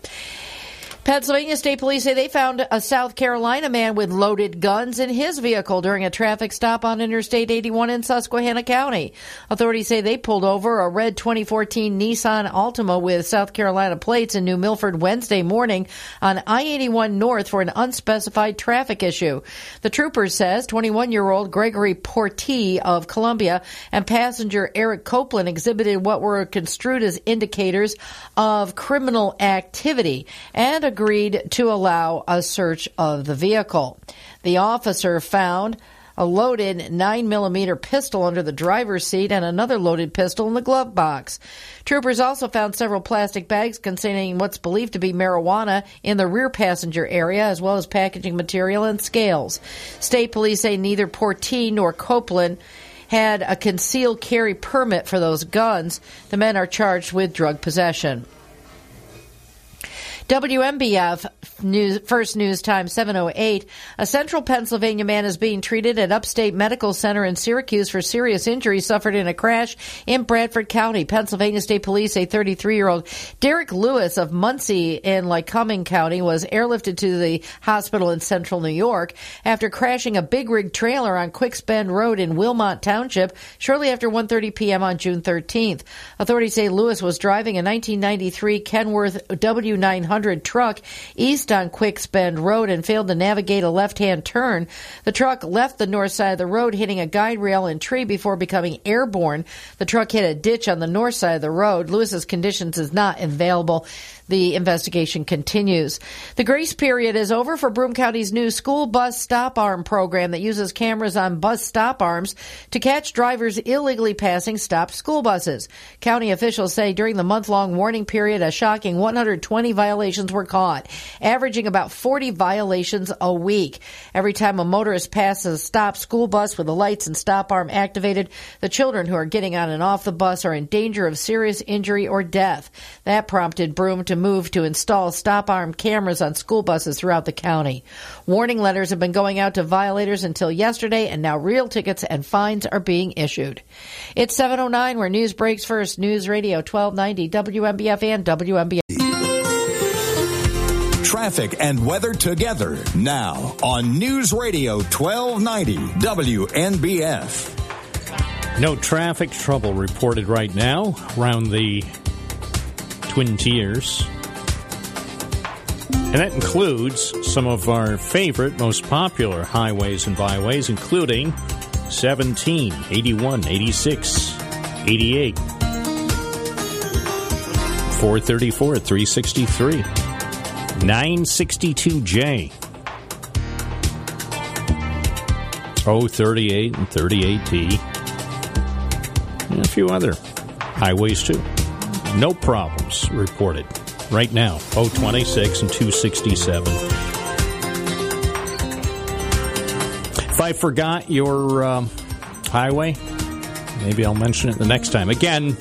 Pennsylvania State Police say they found a South Carolina man with loaded guns in his vehicle during a traffic stop on Interstate 81 in Susquehanna County. Authorities say they pulled over a red 2014 Nissan Altima with South Carolina plates in New Milford Wednesday morning on I-81 North for an unspecified traffic issue. The trooper says 21-year-old Gregory Portee of Columbia and passenger Eric Copeland exhibited what were construed as indicators of criminal activity and agreed to allow a search of the vehicle. The officer found a loaded 9mm pistol under the driver's seat and another loaded pistol in the glove box. Troopers also found several plastic bags containing what's believed to be marijuana in the rear passenger area, as well as packaging material and scales. State police say neither Portee nor Copeland had a concealed carry permit for those guns. The men are charged with drug possession. WNBF news, First News Time 708. A central Pennsylvania man is being treated at Upstate Medical Center in Syracuse for serious injuries suffered in a crash in Bradford County. Pennsylvania State Police, a 33 year old Derek Lewis of Muncy in Lycoming County was airlifted to the hospital in central New York after crashing a big rig trailer on Quicks Bend Road in Wilmot Township shortly after 1.30 p.m. on June 13th. Authorities say Lewis was driving a 1993 Kenworth W900 100 truck east on Quicks Bend Road and failed to navigate a left hand turn. The truck left the north side of the road, hitting a guide rail and tree before becoming airborne. The truck hit a ditch on the north side of the road. Lewis's conditions is not available. The investigation continues. The grace period is over for Broome County's new school bus stop arm program that uses cameras on bus stop arms to catch drivers illegally passing stopped school buses. County officials say during the month long warning period, a shocking 120 violations were caught, averaging about 40 violations a week. Every time a motorist passes a stop school bus with the lights and stop arm activated, the children who are getting on and off the bus are in danger of serious injury or death. That prompted Broome to move to install stop arm cameras on school buses throughout the county. Warning letters have been going out to violators until yesterday, and now real tickets and fines are being issued. It's 709 where news breaks first. News Radio 1290, WNBF and WNBF traffic and weather together now on News Radio 1290 WNBF. No traffic trouble reported right now around the Twin Tiers. And that includes some of our favorite, most popular highways and byways, including 17, 81, 86, 88, 434, 363, 962J, 038 and 38T, and a few other highways too. No problems reported right now 026 and 267. If I forgot your um, highway, maybe I'll mention it the next time. Again,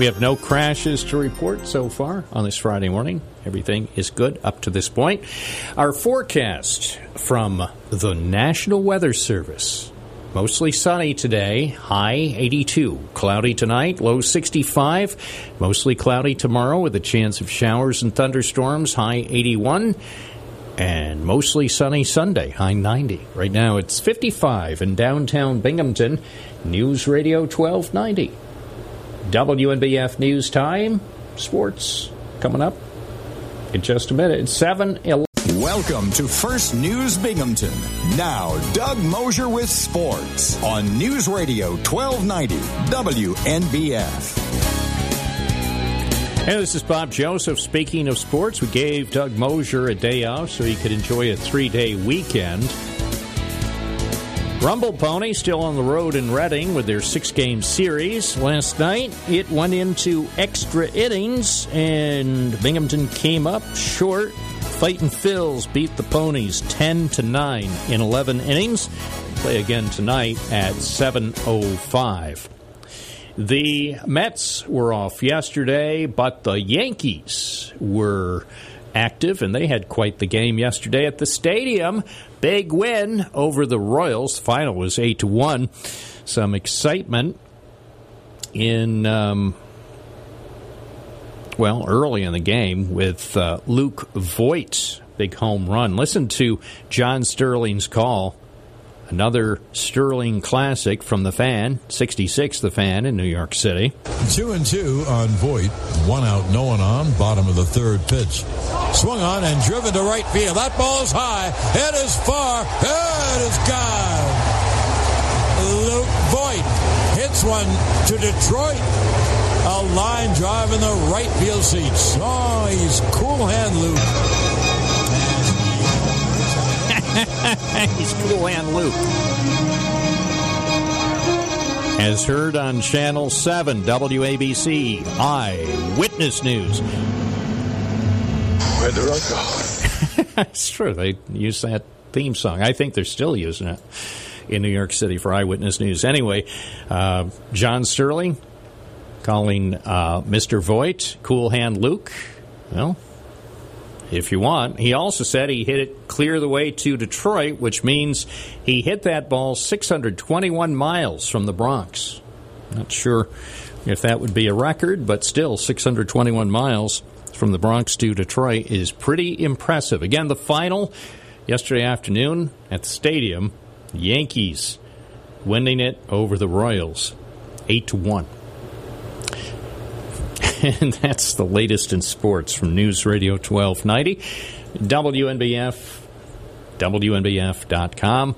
we have no crashes to report so far on this Friday morning. Everything is good up to this point. Our forecast from the National Weather Service Mostly sunny today, high 82. Cloudy tonight, low 65. Mostly cloudy tomorrow with a chance of showers and thunderstorms, high 81. And mostly sunny Sunday, high 90. Right now it's 55 in downtown Binghamton. News Radio 1290. WNBF News Time. Sports coming up in just a minute. It's 7 11. Welcome to First News Binghamton. Now, Doug Mosher with sports on News Radio 1290 WNBF. Hey, this is Bob Joseph. Speaking of sports, we gave Doug Mosher a day off so he could enjoy a three day weekend. Rumble Pony still on the road in Reading with their six game series. Last night, it went into extra innings, and Binghamton came up short Fighting Phils beat the Ponies 10 to 9 in 11 innings. Play again tonight at 7:05. The Mets were off yesterday, but the Yankees were active and they had quite the game yesterday at the stadium. Big win over the Royals. Final was 8 to 1. Some excitement in um, well, early in the game with uh, Luke Voigt's big home run. Listen to John Sterling's call. Another Sterling classic from the fan, 66 the fan in New York City. Two and two on Voigt. One out, no one on. Bottom of the third pitch. Swung on and driven to right field. That ball's high. It is far. It is gone. Luke Voigt hits one to Detroit. A line drive in the right field seats. Oh, he's cool hand Luke. [LAUGHS] he's cool hand Luke. As heard on Channel 7, WABC, Eyewitness News. Where did I go? [LAUGHS] That's true. They use that theme song. I think they're still using it in New York City for Eyewitness News. Anyway, uh, John Sterling, calling uh, Mr. Voigt, Cool Hand Luke. Well, if you want. He also said he hit it clear the way to Detroit, which means he hit that ball 621 miles from the Bronx. Not sure if that would be a record, but still 621 miles from the Bronx to Detroit is pretty impressive. Again, the final yesterday afternoon at the stadium, Yankees winning it over the Royals 8 to 1. [LAUGHS] And that's the latest in sports from News Radio 1290, WNBF, WNBF.com.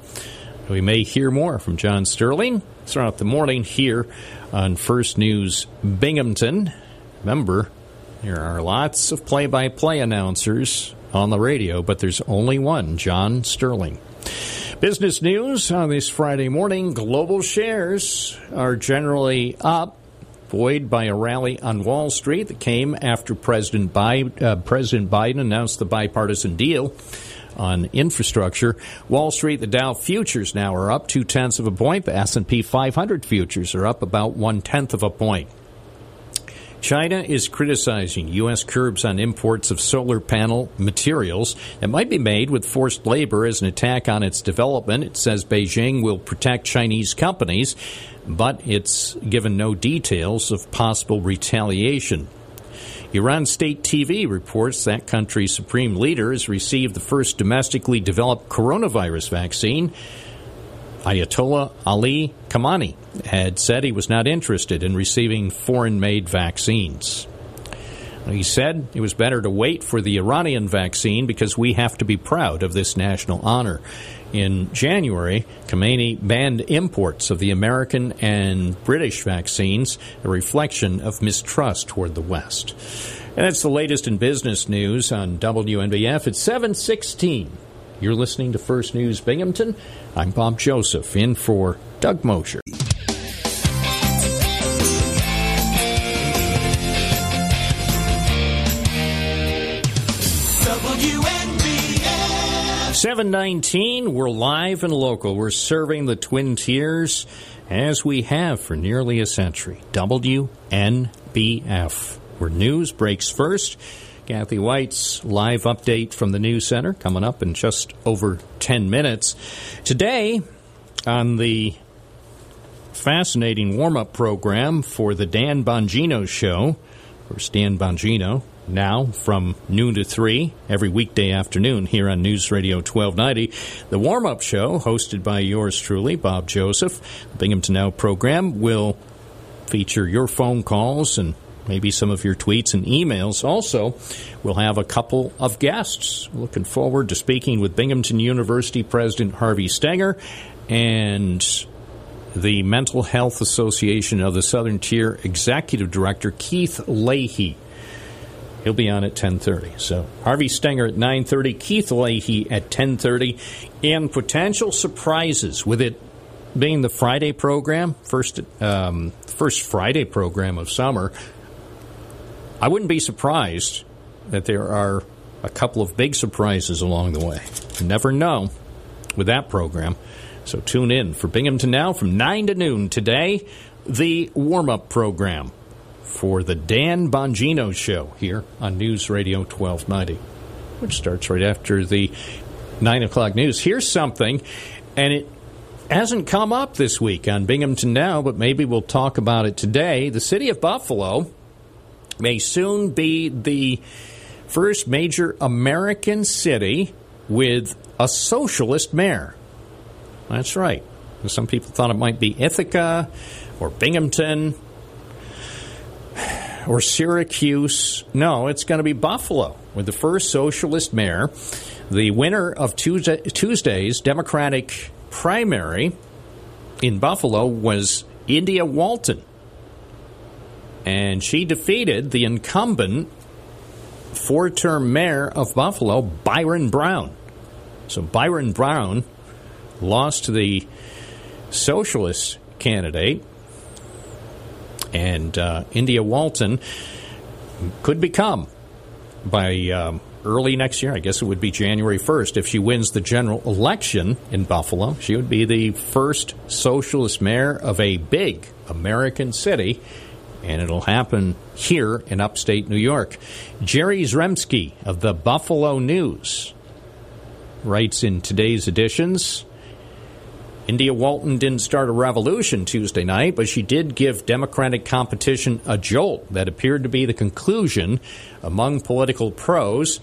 We may hear more from John Sterling throughout the morning here on First News Binghamton. Remember, there are lots of play by play announcers on the radio, but there's only one, John Sterling. Business news on this Friday morning global shares are generally up buoyed by a rally on Wall Street that came after President Biden, uh, President Biden announced the bipartisan deal on infrastructure. Wall Street, the Dow futures now are up two tenths of a point. The S&P 500 futures are up about one tenth of a point. China is criticizing U.S. curbs on imports of solar panel materials that might be made with forced labor as an attack on its development. It says Beijing will protect Chinese companies, but it's given no details of possible retaliation. Iran State TV reports that country's supreme leader has received the first domestically developed coronavirus vaccine. Ayatollah Ali Khamenei had said he was not interested in receiving foreign made vaccines. He said it was better to wait for the Iranian vaccine because we have to be proud of this national honor. In January, Khamenei banned imports of the American and British vaccines, a reflection of mistrust toward the West. And that's the latest in business news on WNBF at 716. You're listening to First News Binghamton. I'm Bob Joseph, in for Doug Mosher. 719, we're live and local. We're serving the Twin Tiers as we have for nearly a century. WNBF, where news breaks first. Kathy Whyte's live update from the News Center coming up in just over 10 minutes. Today, on the fascinating warm up program for the Dan Bongino Show, or Dan Bongino, now from noon to 3 every weekday afternoon here on News Radio 1290. The warm up show, hosted by yours truly, Bob Joseph, the Binghamton Now program, will feature your phone calls and maybe some of your tweets and emails. Also, we'll have a couple of guests. Looking forward to speaking with Binghamton University President Harvey Stenger and the Mental Health Association of the Southern Tier Executive Director Keith Leahy. He'll be on at 10:30. So Harvey Stenger at 9:30, Keith Leahy at 10:30, and potential surprises with it being the Friday program, first um, first Friday program of summer. I wouldn't be surprised that there are a couple of big surprises along the way. You never know with that program. So tune in for Binghamton Now from 9 to noon today, the warm up program for the Dan Bongino Show here on News Radio 1290, which starts right after the 9 o'clock news. Here's something, and it hasn't come up this week on Binghamton Now, but maybe we'll talk about it today. The city of Buffalo may soon be the first major American city with a socialist mayor. That's right. Some people thought it might be Ithaca or Binghamton or Syracuse. No, it's going to be Buffalo with the first socialist mayor. The winner of Tuesday, Tuesday's Democratic primary in Buffalo was India Walton. And she defeated the incumbent four term mayor of Buffalo, Byron Brown. So Byron Brown lost to the socialist candidate, And uh, India Walton could become by um, early next year. I guess it would be January 1st. If she wins the general election in Buffalo, she would be the first socialist mayor of a big American city. And it'll happen here in upstate New York. Jerry Zremski of the Buffalo News writes in today's editions India Walton didn't start a revolution Tuesday night, but she did give Democratic competition a jolt that appeared to be the conclusion among political pros.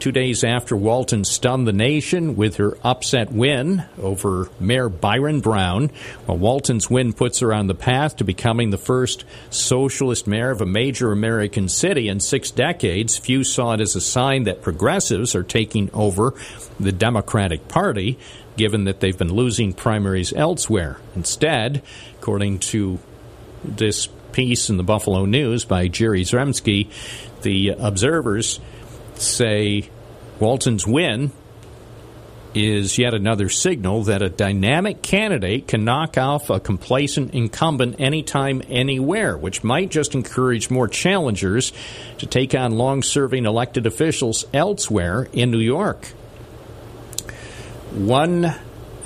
Two days after Walton stunned the nation with her upset win over Mayor Byron Brown, well, Walton's win puts her on the path to becoming the first socialist mayor of a major American city in six decades. Few saw it as a sign that progressives are taking over the Democratic Party given that they've been losing primaries elsewhere. Instead, according to this piece in the Buffalo News by Jerry Zremski, the observers say Walton's win is yet another signal that a dynamic candidate can knock off a complacent incumbent anytime, anywhere, which might just encourage more challengers to take on long serving elected officials elsewhere in New York. One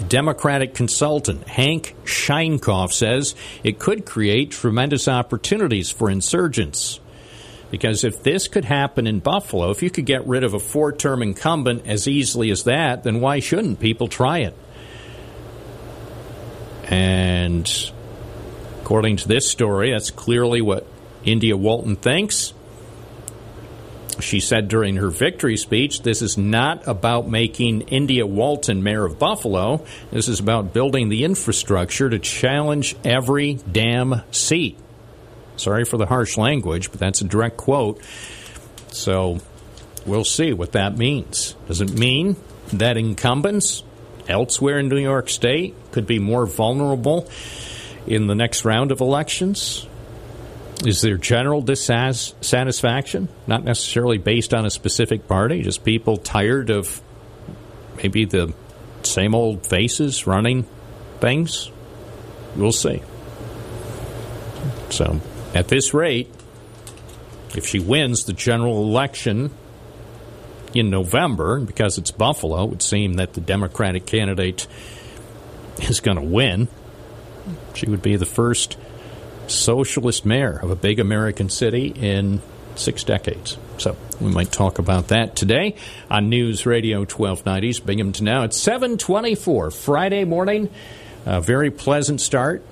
Democratic consultant, Hank Sheinkopf, says it could create tremendous opportunities for insurgents. Because if this could happen in Buffalo, if you could get rid of a four term incumbent as easily as that, then why shouldn't people try it? And according to this story, that's clearly what India Walton thinks. She said during her victory speech, this is not about making India Walton mayor of Buffalo. This is about building the infrastructure to challenge every damn seat. Sorry for the harsh language, but that's a direct quote. So we'll see what that means. Does it mean that incumbents elsewhere in New York State could be more vulnerable in the next round of elections? Is there general dissatisfaction? Not necessarily based on a specific party, just people tired of maybe the same old faces running things? We'll see. So, at this rate, if she wins the general election in November, because it's Buffalo, it would seem that the Democratic candidate is going to win. She would be the first socialist mayor of a big American city in six decades. So we might talk about that today on News Radio 1290's Binghamton Now. It's 724 Friday morning. A very pleasant start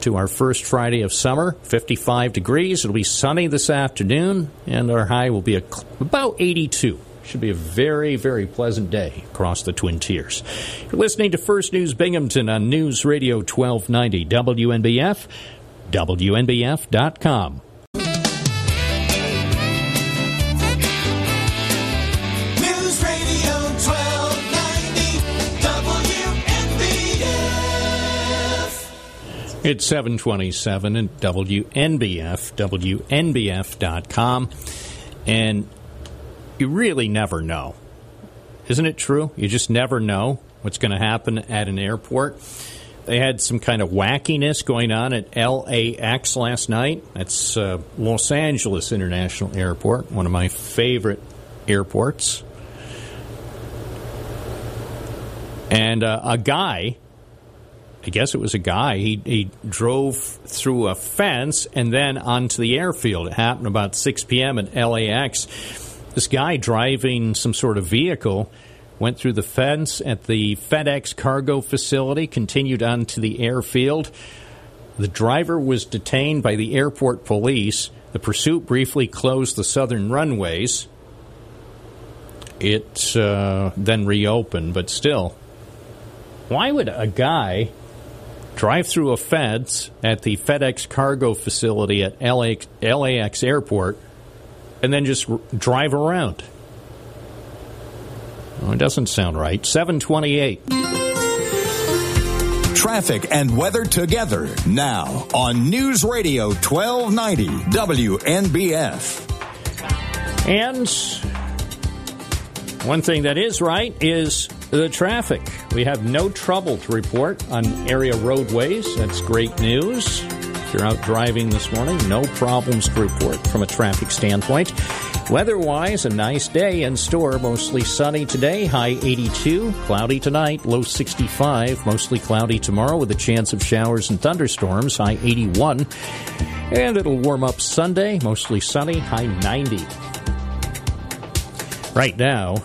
to our first Friday of summer. 55 degrees. It'll be sunny this afternoon, and our high will be about 82. Should be a very, very pleasant day across the Twin Tiers. You're listening to First News Binghamton on News Radio 1290 WNBF. WNBF.com. It's 727 and WNBF, WNBF.com. And you really never know. Isn't it true? You just never know what's going to happen at an airport. They had some kind of wackiness going on at LAX last night. That's uh, Los Angeles International Airport, one of my favorite airports. And uh, a guy, I guess it was a guy, he, he drove through a fence and then onto the airfield. It happened about 6 p.m. at LAX. This guy driving some sort of vehicle went through the fence at the FedEx cargo facility, continued onto the airfield. The driver was detained by the airport police. The pursuit briefly closed the southern runways. It uh, then reopened, but still, why would a guy drive through a fence at the FedEx cargo facility at LAX, LAX airport and then just r- drive around? Oh, it doesn't sound right. 728. Traffic and weather together now on News Radio 1290 WNBF. And one thing that is right is the traffic. We have no trouble to report on area roadways. That's great news If you're out driving this morning, no problems to report from a traffic standpoint. Weather-wise, a nice day in store. Mostly sunny today, high 82. Cloudy tonight, low 65. Mostly cloudy tomorrow with a chance of showers and thunderstorms, high 81. And it'll warm up Sunday, mostly sunny, high 90. Right now,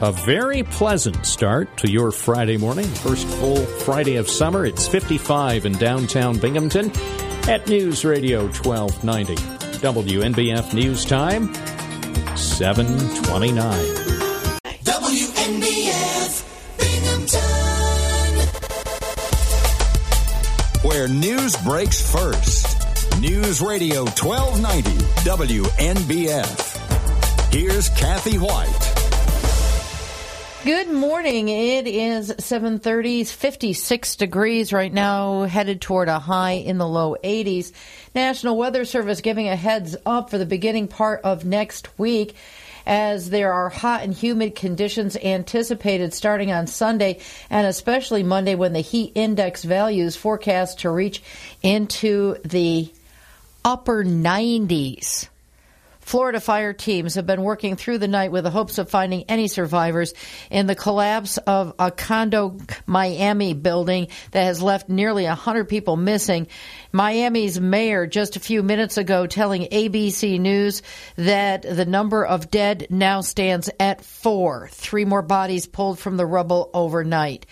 a very pleasant start to your Friday morning. First full Friday of summer. It's 55 in downtown Binghamton at News Radio 1290. WNBF News Time, 729. WNBF Binghamton. Where news breaks first. News Radio 1290 WNBF. Here's Kathy Whyte. Good morning. It is 7:30, 56 degrees right now, headed toward a high in the low 80s. National Weather Service giving a heads up for the beginning part of next week as there are hot and humid conditions anticipated starting on Sunday and especially Monday when the heat index values forecast to reach into the upper 90s. Florida fire teams have been working through the night with the hopes of finding any survivors in the collapse of a condo Miami building that has left nearly 100 people missing. Miami's mayor just a few minutes ago telling ABC News that the number of dead now stands at four. Three more bodies pulled from the rubble overnight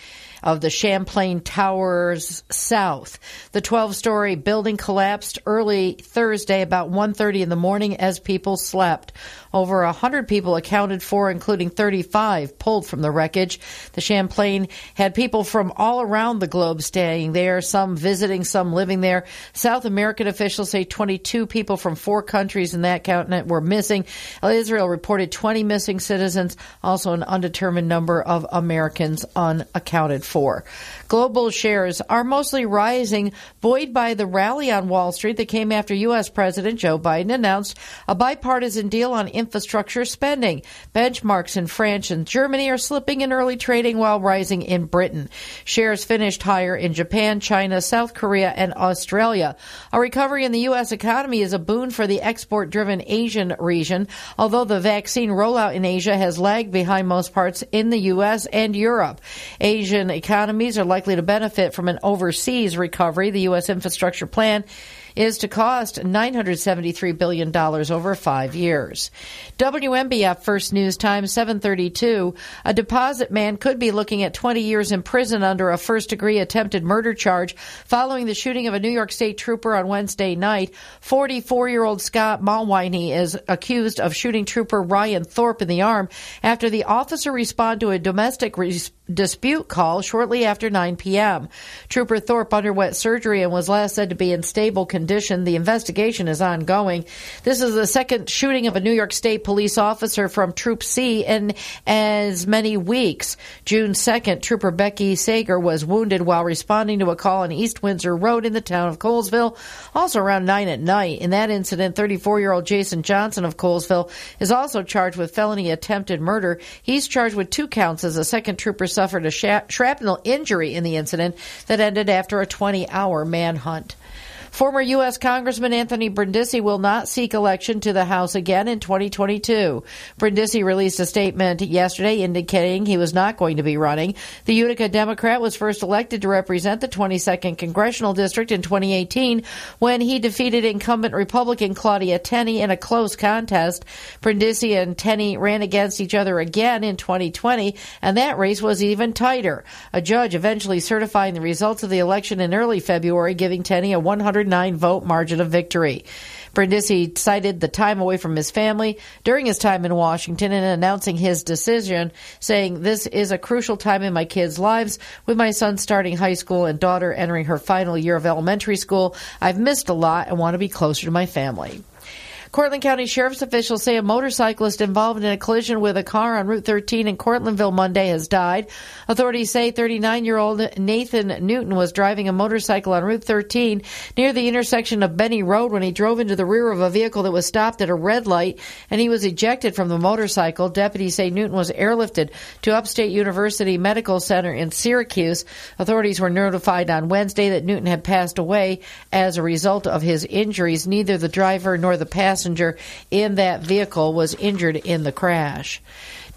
of the Champlain Towers South. The 12-story building collapsed early Thursday about 1:30 in the morning as people slept. Over 100 people accounted for, including 35 pulled from the wreckage. The Champlain had people from all around the globe staying there, some visiting, some living there. South American officials say 22 people from four countries in that continent were missing. Israel reported 20 missing citizens, also an undetermined number of Americans unaccounted for. Global shares are mostly rising, buoyed by the rally on Wall Street that came after U.S. President Joe Biden announced a bipartisan deal on infrastructure spending. Benchmarks in France and Germany are slipping in early trading while rising in Britain. Shares finished higher in Japan, China, South Korea, and Australia. A recovery in the U.S. economy is a boon for the export driven Asian region, although the vaccine rollout in Asia has lagged behind most parts in the U.S. and Europe. Asian economies are to benefit from an overseas recovery. The U.S. infrastructure plan is to cost $973 billion over five years. WNBF First News Time 732. A deposit man could be looking at 20 years in prison under a first degree attempted murder charge following the shooting of a New York State trooper on Wednesday night. 44 year old Scott Mawhinney is accused of shooting trooper Ryan Thorpe in the arm after the officer responded to a domestic dispute call shortly after 9 p.m. Trooper Thorpe underwent surgery and was last said to be in stable condition. The investigation is ongoing. This is the second shooting of a New York State police officer from Troop C in as many weeks. June 2nd, Trooper Becky Sager was wounded while responding to a call on East Windsor Road in the town of Colesville, also around 9 at night. In that incident, 34 year old Jason Johnson of Colesville is also charged with felony attempted murder. He's charged with two counts as a second trooper suffered a shrapnel injury in the incident that ended after a 20 hour manhunt. Former U.S. Congressman Anthony Brindisi will not seek election to the House again in 2022. Brindisi released a statement yesterday indicating he was not going to be running. The Utica Democrat was first elected to represent the 22nd Congressional District in 2018 when he defeated incumbent Republican Claudia Tenney in a close contest. Brindisi and Tenney ran against each other again in 2020, and that race was even tighter. A judge eventually certifying the results of the election in early February, giving Tenney a 100 109 vote margin of victory. Brindisi cited the time away from his family during his time in Washington in announcing his decision, saying, This is a crucial time in my kids' lives. With my son starting high school and daughter entering her final year of elementary school, I've missed a lot and want to be closer to my family. Cortland County Sheriff's officials say a motorcyclist involved in a collision with a car on Route 13 in Cortlandville Monday has died. Authorities say 39 year old Nathan Newton was driving a motorcycle on Route 13 near the intersection of Benny Road when he drove into the rear of a vehicle that was stopped at a red light and he was ejected from the motorcycle. Deputies say Newton was airlifted to Upstate University Medical Center in Syracuse. Authorities were notified on Wednesday that Newton had passed away as a result of his injuries. Neither the driver nor the passenger in that vehicle was injured in the crash.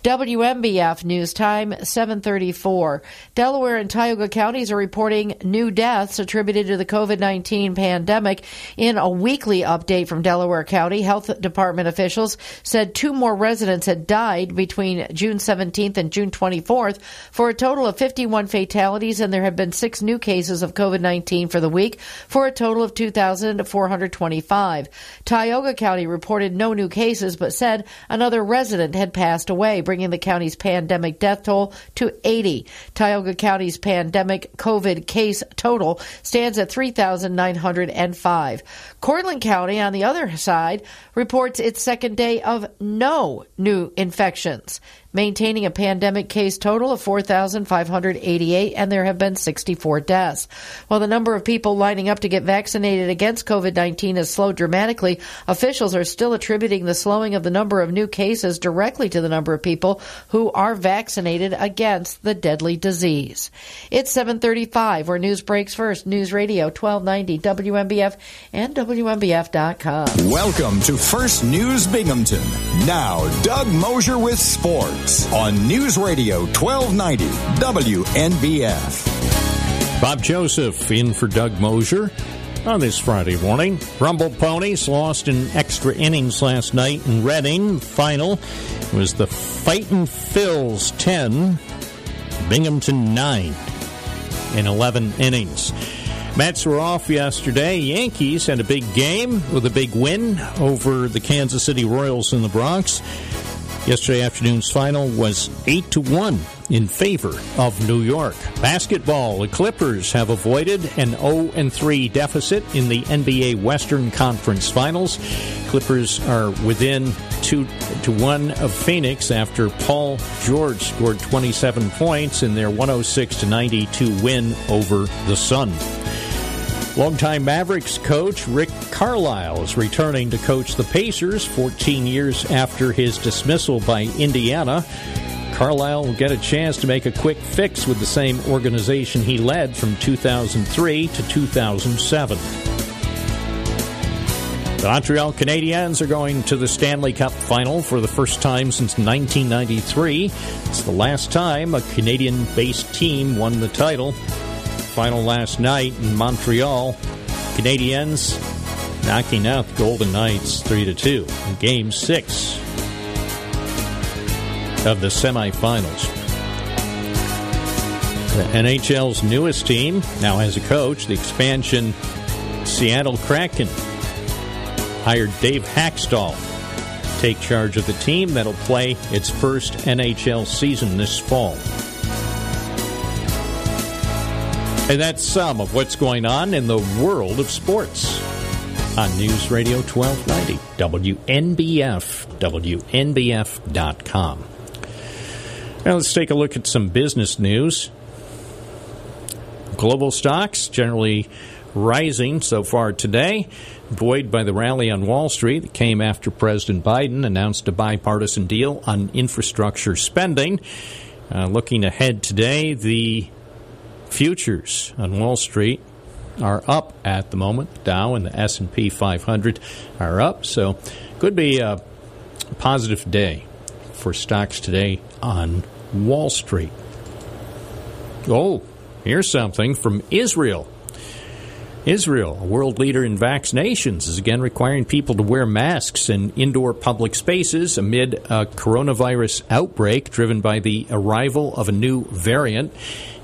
WNBF News Time 734. Delaware and Tioga counties are reporting new deaths attributed to the COVID-19 pandemic. In a weekly update from Delaware County, health department officials said two more residents had died between June 17th and June 24th for a total of 51 fatalities and there have been six new cases of COVID-19 for the week for a total of 2,425. Tioga County reported no new cases but said another resident had passed away bringing the county's pandemic death toll to 80. Tioga County's pandemic COVID case total stands at 3,905. Cortland County, on the other side, reports its second day of no new infections maintaining a pandemic case total of 4,588, and there have been 64 deaths. While the number of people lining up to get vaccinated against COVID 19 has slowed dramatically, officials are still attributing the slowing of the number of new cases directly to the number of people who are vaccinated against the deadly disease. It's 735, where news breaks first. News Radio 1290, WNBF, and WNBF.com. Welcome to First News Binghamton. Now, Doug Mosher with sports on News Radio 1290 WNBF. Bob Joseph in for Doug Mosher on this Friday morning. Rumble Ponies lost in extra innings last night in Reading. Final was the Fightin' Phils 10, Binghamton 9 in 11 innings. Mets were off yesterday. Yankees had a big game with a big win over the Kansas City Royals in the Bronx. Yesterday afternoon's final was 8 to 1 in favor of New York. Basketball, the Clippers have avoided an 0 and 3 deficit in the NBA Western Conference Finals. Clippers are within 2 to 1 of Phoenix after Paul George scored 27 points in their 106 to 92 win over the Sun. Longtime Mavericks coach Rick Carlisle is returning to coach the Pacers 14 years after his dismissal by Indiana. Carlisle will get a chance to make a quick fix with the same organization he led from 2003 to 2007. The Montreal Canadiens are going to the Stanley Cup final for the first time since 1993. It's the last time a Canadian based team won the title final last night in Montreal. Canadiens knocking out Golden Knights 3 to 2 in game 6 of the semifinals. The NHL's newest team now has a coach, the expansion Seattle Kraken hired Dave Hakstol to take charge of the team that'll play its first NHL season this fall. And that's some of what's going on in the world of sports on News Radio 1290, WNBF, WNBF.com. Now let's take a look at some business news. Global stocks generally rising so far today, buoyed by the rally on Wall Street that came after President Biden announced a bipartisan deal on infrastructure spending. Uh, looking ahead today, the futures on Wall Street are up at the moment. Dow and the S&P 500 are up, so could be a positive day for stocks today on Wall Street. Oh, here's something from Israel. Israel, a world leader in vaccinations, is again requiring people to wear masks in indoor public spaces amid a coronavirus outbreak driven by the arrival of a new variant.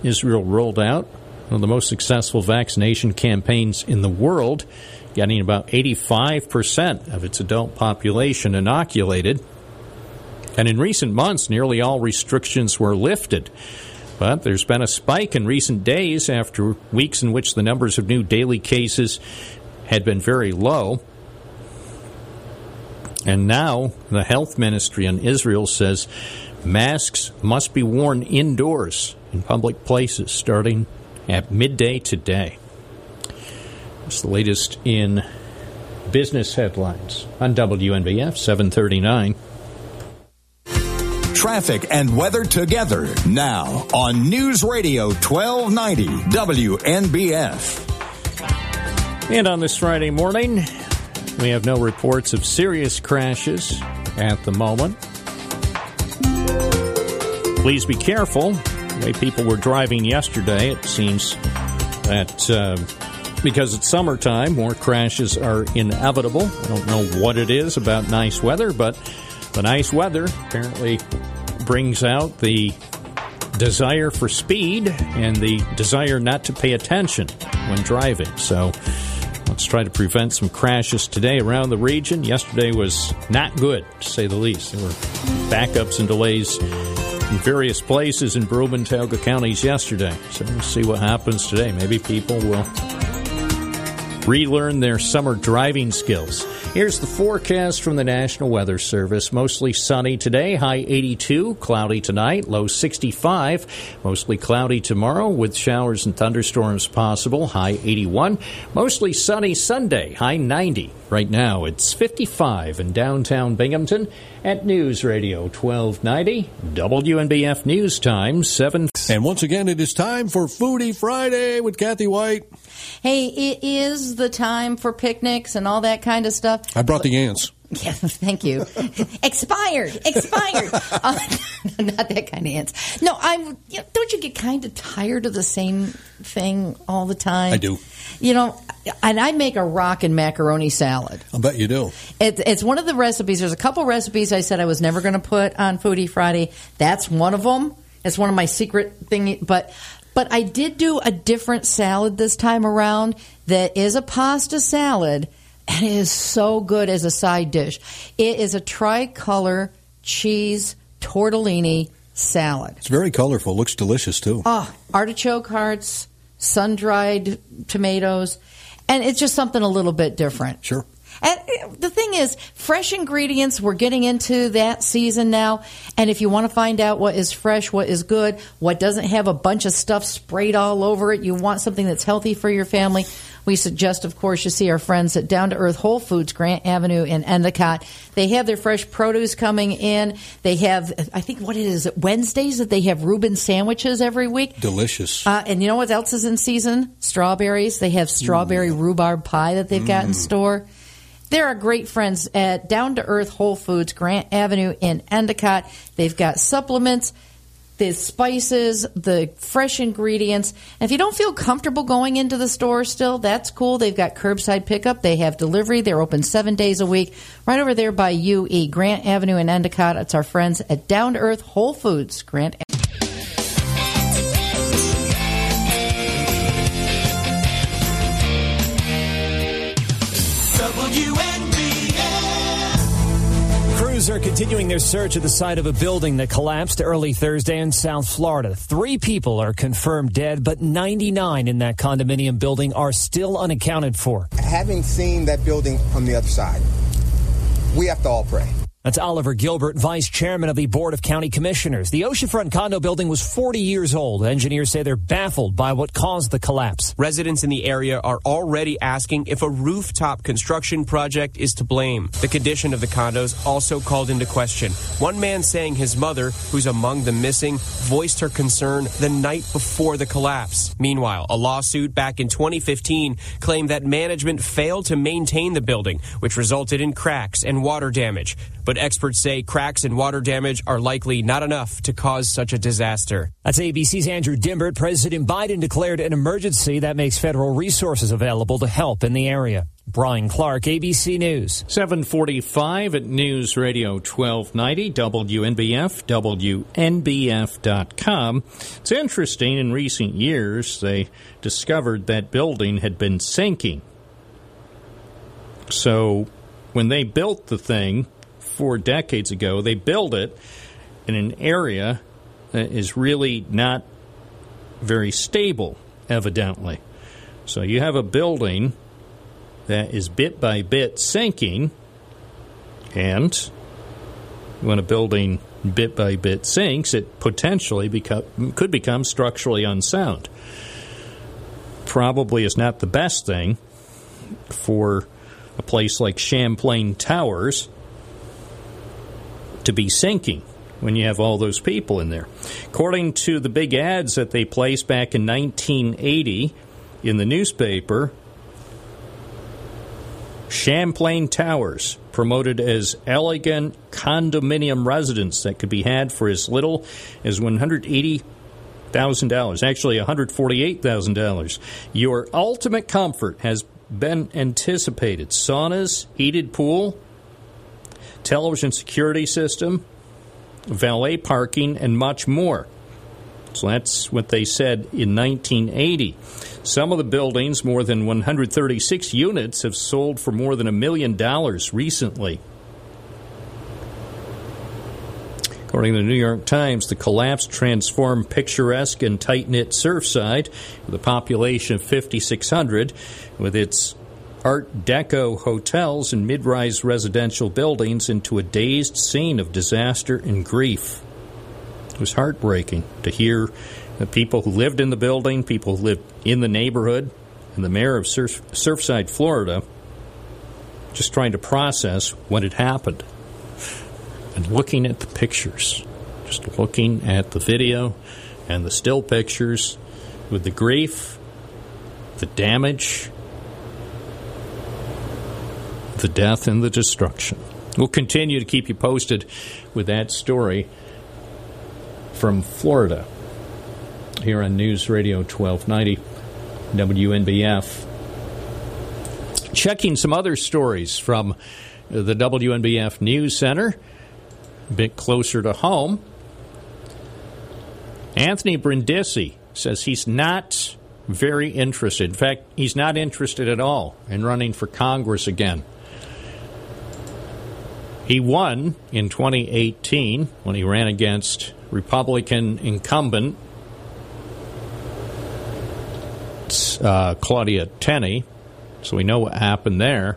Israel rolled out one of the most successful vaccination campaigns in the world, getting about 85% of its adult population inoculated. And in recent months, nearly all restrictions were lifted. But there's been a spike in recent days after weeks in which the numbers of new daily cases had been very low. And now the health ministry in Israel says masks must be worn indoors in public places starting at midday today. It's the latest in business headlines on WNBF 739. Traffic and weather together now on News Radio 1290 WNBF. And on this Friday morning, we have no reports of serious crashes at the moment. Please be careful. The way people were driving yesterday, it seems that uh, because it's summertime, more crashes are inevitable. I don't know what it is about nice weather, but the nice weather apparently brings out the desire for speed and the desire not to pay attention when driving. So let's try to prevent some crashes today around the region. Yesterday was not good, to say the least. There were backups and delays in various places in Broome and Tioga counties yesterday. So we'll see what happens today. Maybe people will relearn their summer driving skills. Here's the forecast from the National Weather Service. Mostly sunny today, high 82, cloudy tonight, low 65. Mostly cloudy tomorrow with showers and thunderstorms possible, high 81. Mostly sunny Sunday, high 90. Right now it's 55 in downtown Binghamton at News Radio 1290, WNBF News Time 7. And once again, it is time for Foodie Friday with Kathy Whyte. Hey, it is the time for picnics and all that kind of stuff. I brought the ants. [LAUGHS] Yeah, thank you. [LAUGHS] expired, expired. [LAUGHS] Uh, not that kind of ants. No, I'm. You know, don't you get kind of tired of the same thing all the time? I do. You know, and I make a rockin' macaroni salad. I bet you do. It, it's one of the recipes. There's a couple recipes I said I was never going to put on Foodie Friday. That's one of them. It's one of my secret thing, but but I did do a different salad this time around that is a pasta salad and it is so good as a side dish. It is a tricolor cheese tortellini salad. It's very colorful. Looks delicious too. Oh, artichoke hearts, sun dried tomatoes, and it's just something a little bit different. Sure. And uh, the thing is, fresh ingredients, we're getting into that season now. And if you want to find out what is fresh, what is good, what doesn't have a bunch of stuff sprayed all over it, you want something that's healthy for your family, we suggest, of course, you see our friends at Down to Earth Whole Foods, Grant Avenue in Endicott. They have their fresh produce coming in. They have, I think, what it is, Wednesdays that they have Reuben sandwiches every week. Delicious. Uh, and you know what else is in season? Strawberries. They have strawberry rhubarb pie that they've got in store. They're our great friends at Down to Earth Whole Foods, Grant Avenue in Endicott. They've got supplements, the spices, the fresh ingredients. And if you don't feel comfortable going into the store still, that's cool. They've got curbside pickup. They have delivery. They're open seven days a week. Right over there by UE, Grant Avenue in Endicott. It's our friends at Down to Earth Whole Foods, Grant Are continuing their search at the site of a building that collapsed early Thursday in South Florida. Three people are confirmed dead, but 99 in that condominium building are still unaccounted for. Having seen that building from the other side, we have to all pray. That's Oliver Gilbert, vice chairman of the Board of County Commissioners. The oceanfront condo building was 40 years old. Engineers say they're baffled by what caused the collapse. Residents in the area are already asking if a rooftop construction project is to blame. The condition of the condos also called into question. One man saying his mother, who's among the missing, voiced her concern the night before the collapse. Meanwhile, a lawsuit back in 2015 claimed that management failed to maintain the building, which resulted in cracks and water damage. But experts say cracks and water damage are likely not enough to cause such a disaster. That's ABC's Andrew Dymburt. President Biden declared an emergency that makes federal resources available to help in the area. Brian Clark, ABC News. 745 at News Radio 1290, WNBF, WNBF.com. It's interesting, in recent years, they discovered that building had been sinking. So when they built the thing four decades ago, they built it in an area that is really not very stable, evidently. So you have a building that is bit by bit sinking, And when a building bit by bit sinks, it potentially become, could become structurally unsound. Probably is not the best thing for a place like Champlain Towers to be sinking when you have all those people in there. According to the big ads that they placed back in 1980 in the newspaper, Champlain Towers, promoted as elegant condominium residence that could be had for as little as $180,000, actually $148,000. Your ultimate comfort has been anticipated saunas, heated pool, television security system, valet parking, and much more. So that's what they said in 1980. Some of the buildings, more than 136 units, have sold for more than a million dollars recently. According to the New York Times, the collapse transformed picturesque and tight knit Surfside, with a population of 5,600, with its Art Deco hotels and mid rise residential buildings, into a dazed scene of disaster and grief. It was heartbreaking to hear the people who lived in the building, people who lived in the neighborhood, and the mayor of Surf- Surfside, Florida, just trying to process what had happened. And looking at the pictures, just looking at the video and the still pictures with the grief, the damage, the death, and the destruction. We'll continue to keep you posted with that story from Florida here on News Radio 1290 WNBF. Checking some other stories from the WNBF News Center, a bit closer to home. Anthony Brindisi says he's not very interested. In fact, he's not interested at all in running for Congress again. He won in 2018 when he ran against Republican incumbent uh, Claudia Tenney, so we know what happened there.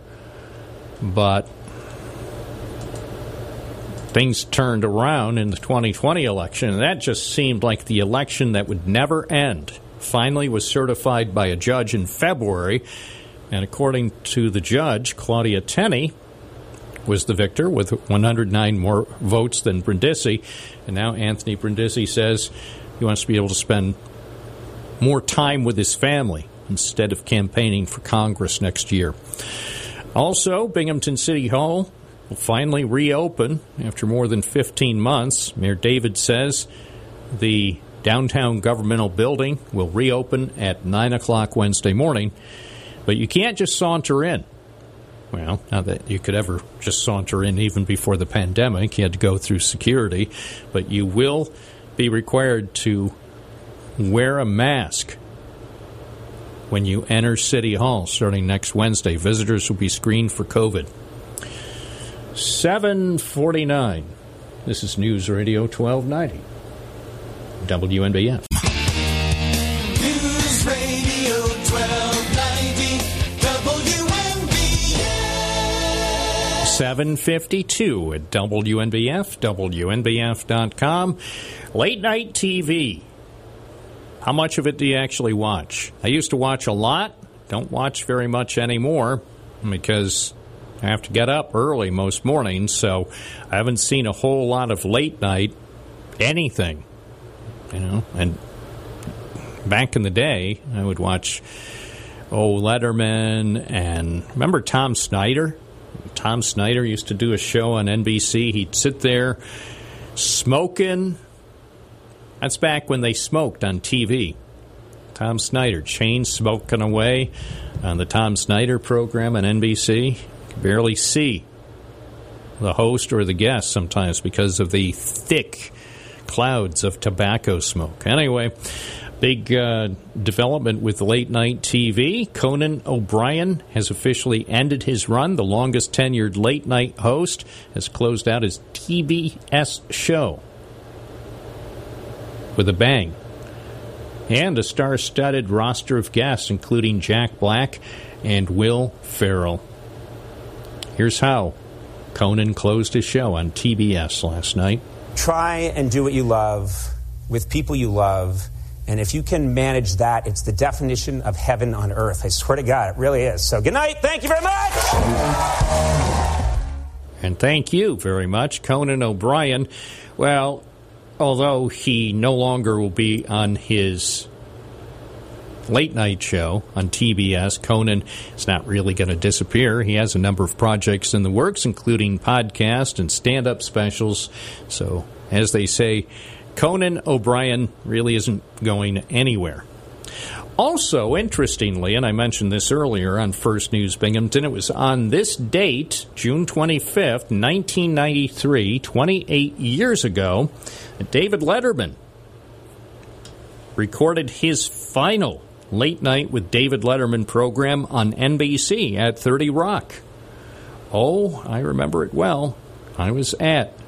But things turned around in the 2020 election, and that just seemed like the election that would never end. Finally, was certified by a judge in February, and according to the judge, Claudia Tenney was the victor with 109 more votes than Brindisi. And now Anthony Brindisi says he wants to be able to spend more time with his family instead of campaigning for Congress next year. Also, Binghamton City Hall will finally reopen after more than 15 months. Mayor David says the downtown governmental building will reopen at 9 o'clock Wednesday morning, but you can't just saunter in. Well, not that you could ever just saunter in even before the pandemic. You had to go through security, but you will be required to wear a mask when you enter City Hall starting next Wednesday. Visitors will be screened for COVID. 749. This is News Radio 1290. WNBF. 752 at WNBF, WNBF.com. Late night TV. How much of it do you actually watch? I used to watch a lot. Don't watch very much anymore because I have to get up early most mornings, so I haven't seen a whole lot of late night anything. You know, and back in the day, I would watch oh Letterman and remember Tom Snyder. Tom Snyder used to do a show on NBC. He'd sit there smoking. That's back when they smoked on TV. Tom Snyder, chain smoking away on the Tom Snyder program on NBC. Could barely see the host or the guest sometimes because of the thick clouds of tobacco smoke. Anyway, big uh, development with late night TV. Conan O'Brien has officially ended his run. The longest tenured late night host has closed out his TBS show with a bang. And a star studded roster of guests, including Jack Black and Will Ferrell. Here's how Conan closed his show on TBS last night. Try and do what you love with people you love. And if you can manage that, it's the definition of heaven on earth. I swear to God, it really is. So, good night. Thank you very much. And thank you very much, Conan O'Brien. Well, although he no longer will be on his late night show on TBS, Conan is not really going to disappear. He has a number of projects in the works, including podcast and stand up specials. So, as they say, Conan O'Brien really isn't going anywhere. Also, interestingly, and I mentioned this earlier on First News Binghamton, it was on this date, June 25th, 1993, 28 years ago, that David Letterman recorded his final late night with David Letterman program on NBC at 30 Rock. Oh, I remember it well. I was at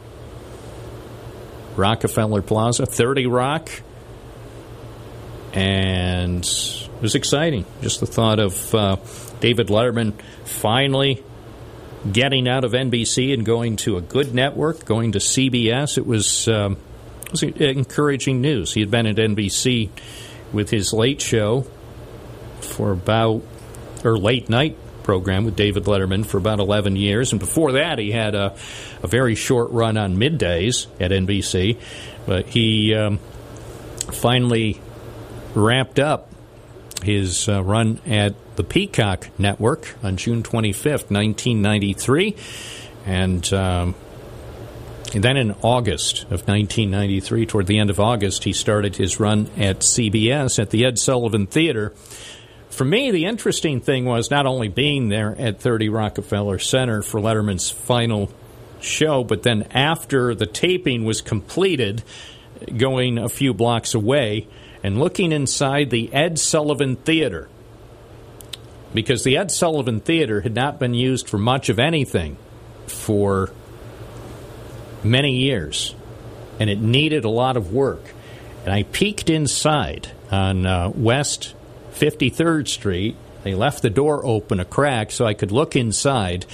Rockefeller Plaza, 30 Rock, and it was exciting. Just the thought of uh, David Letterman finally getting out of NBC and going to a good network, going to CBS. It was, um, it was encouraging news. He had been at NBC with his late show for about, or late night program with David Letterman for about 11 years. And before that, he had a, a very short run on middays at NBC. But he um, finally wrapped up his uh, run at the Peacock Network on June 25th, 1993. And. Um, and then in August of 1993, toward the end of August, he started his run at CBS at the Ed Sullivan Theater. For me, the interesting thing was not only being there at 30 Rockefeller Center for Letterman's final show, but then after the taping was completed, going a few blocks away and looking inside the Ed Sullivan Theater. Because the Ed Sullivan Theater had not been used for much of anything for many years, and it needed a lot of work. And I peeked inside on uh, West 53rd Street. They left the door open a crack so I could look inside.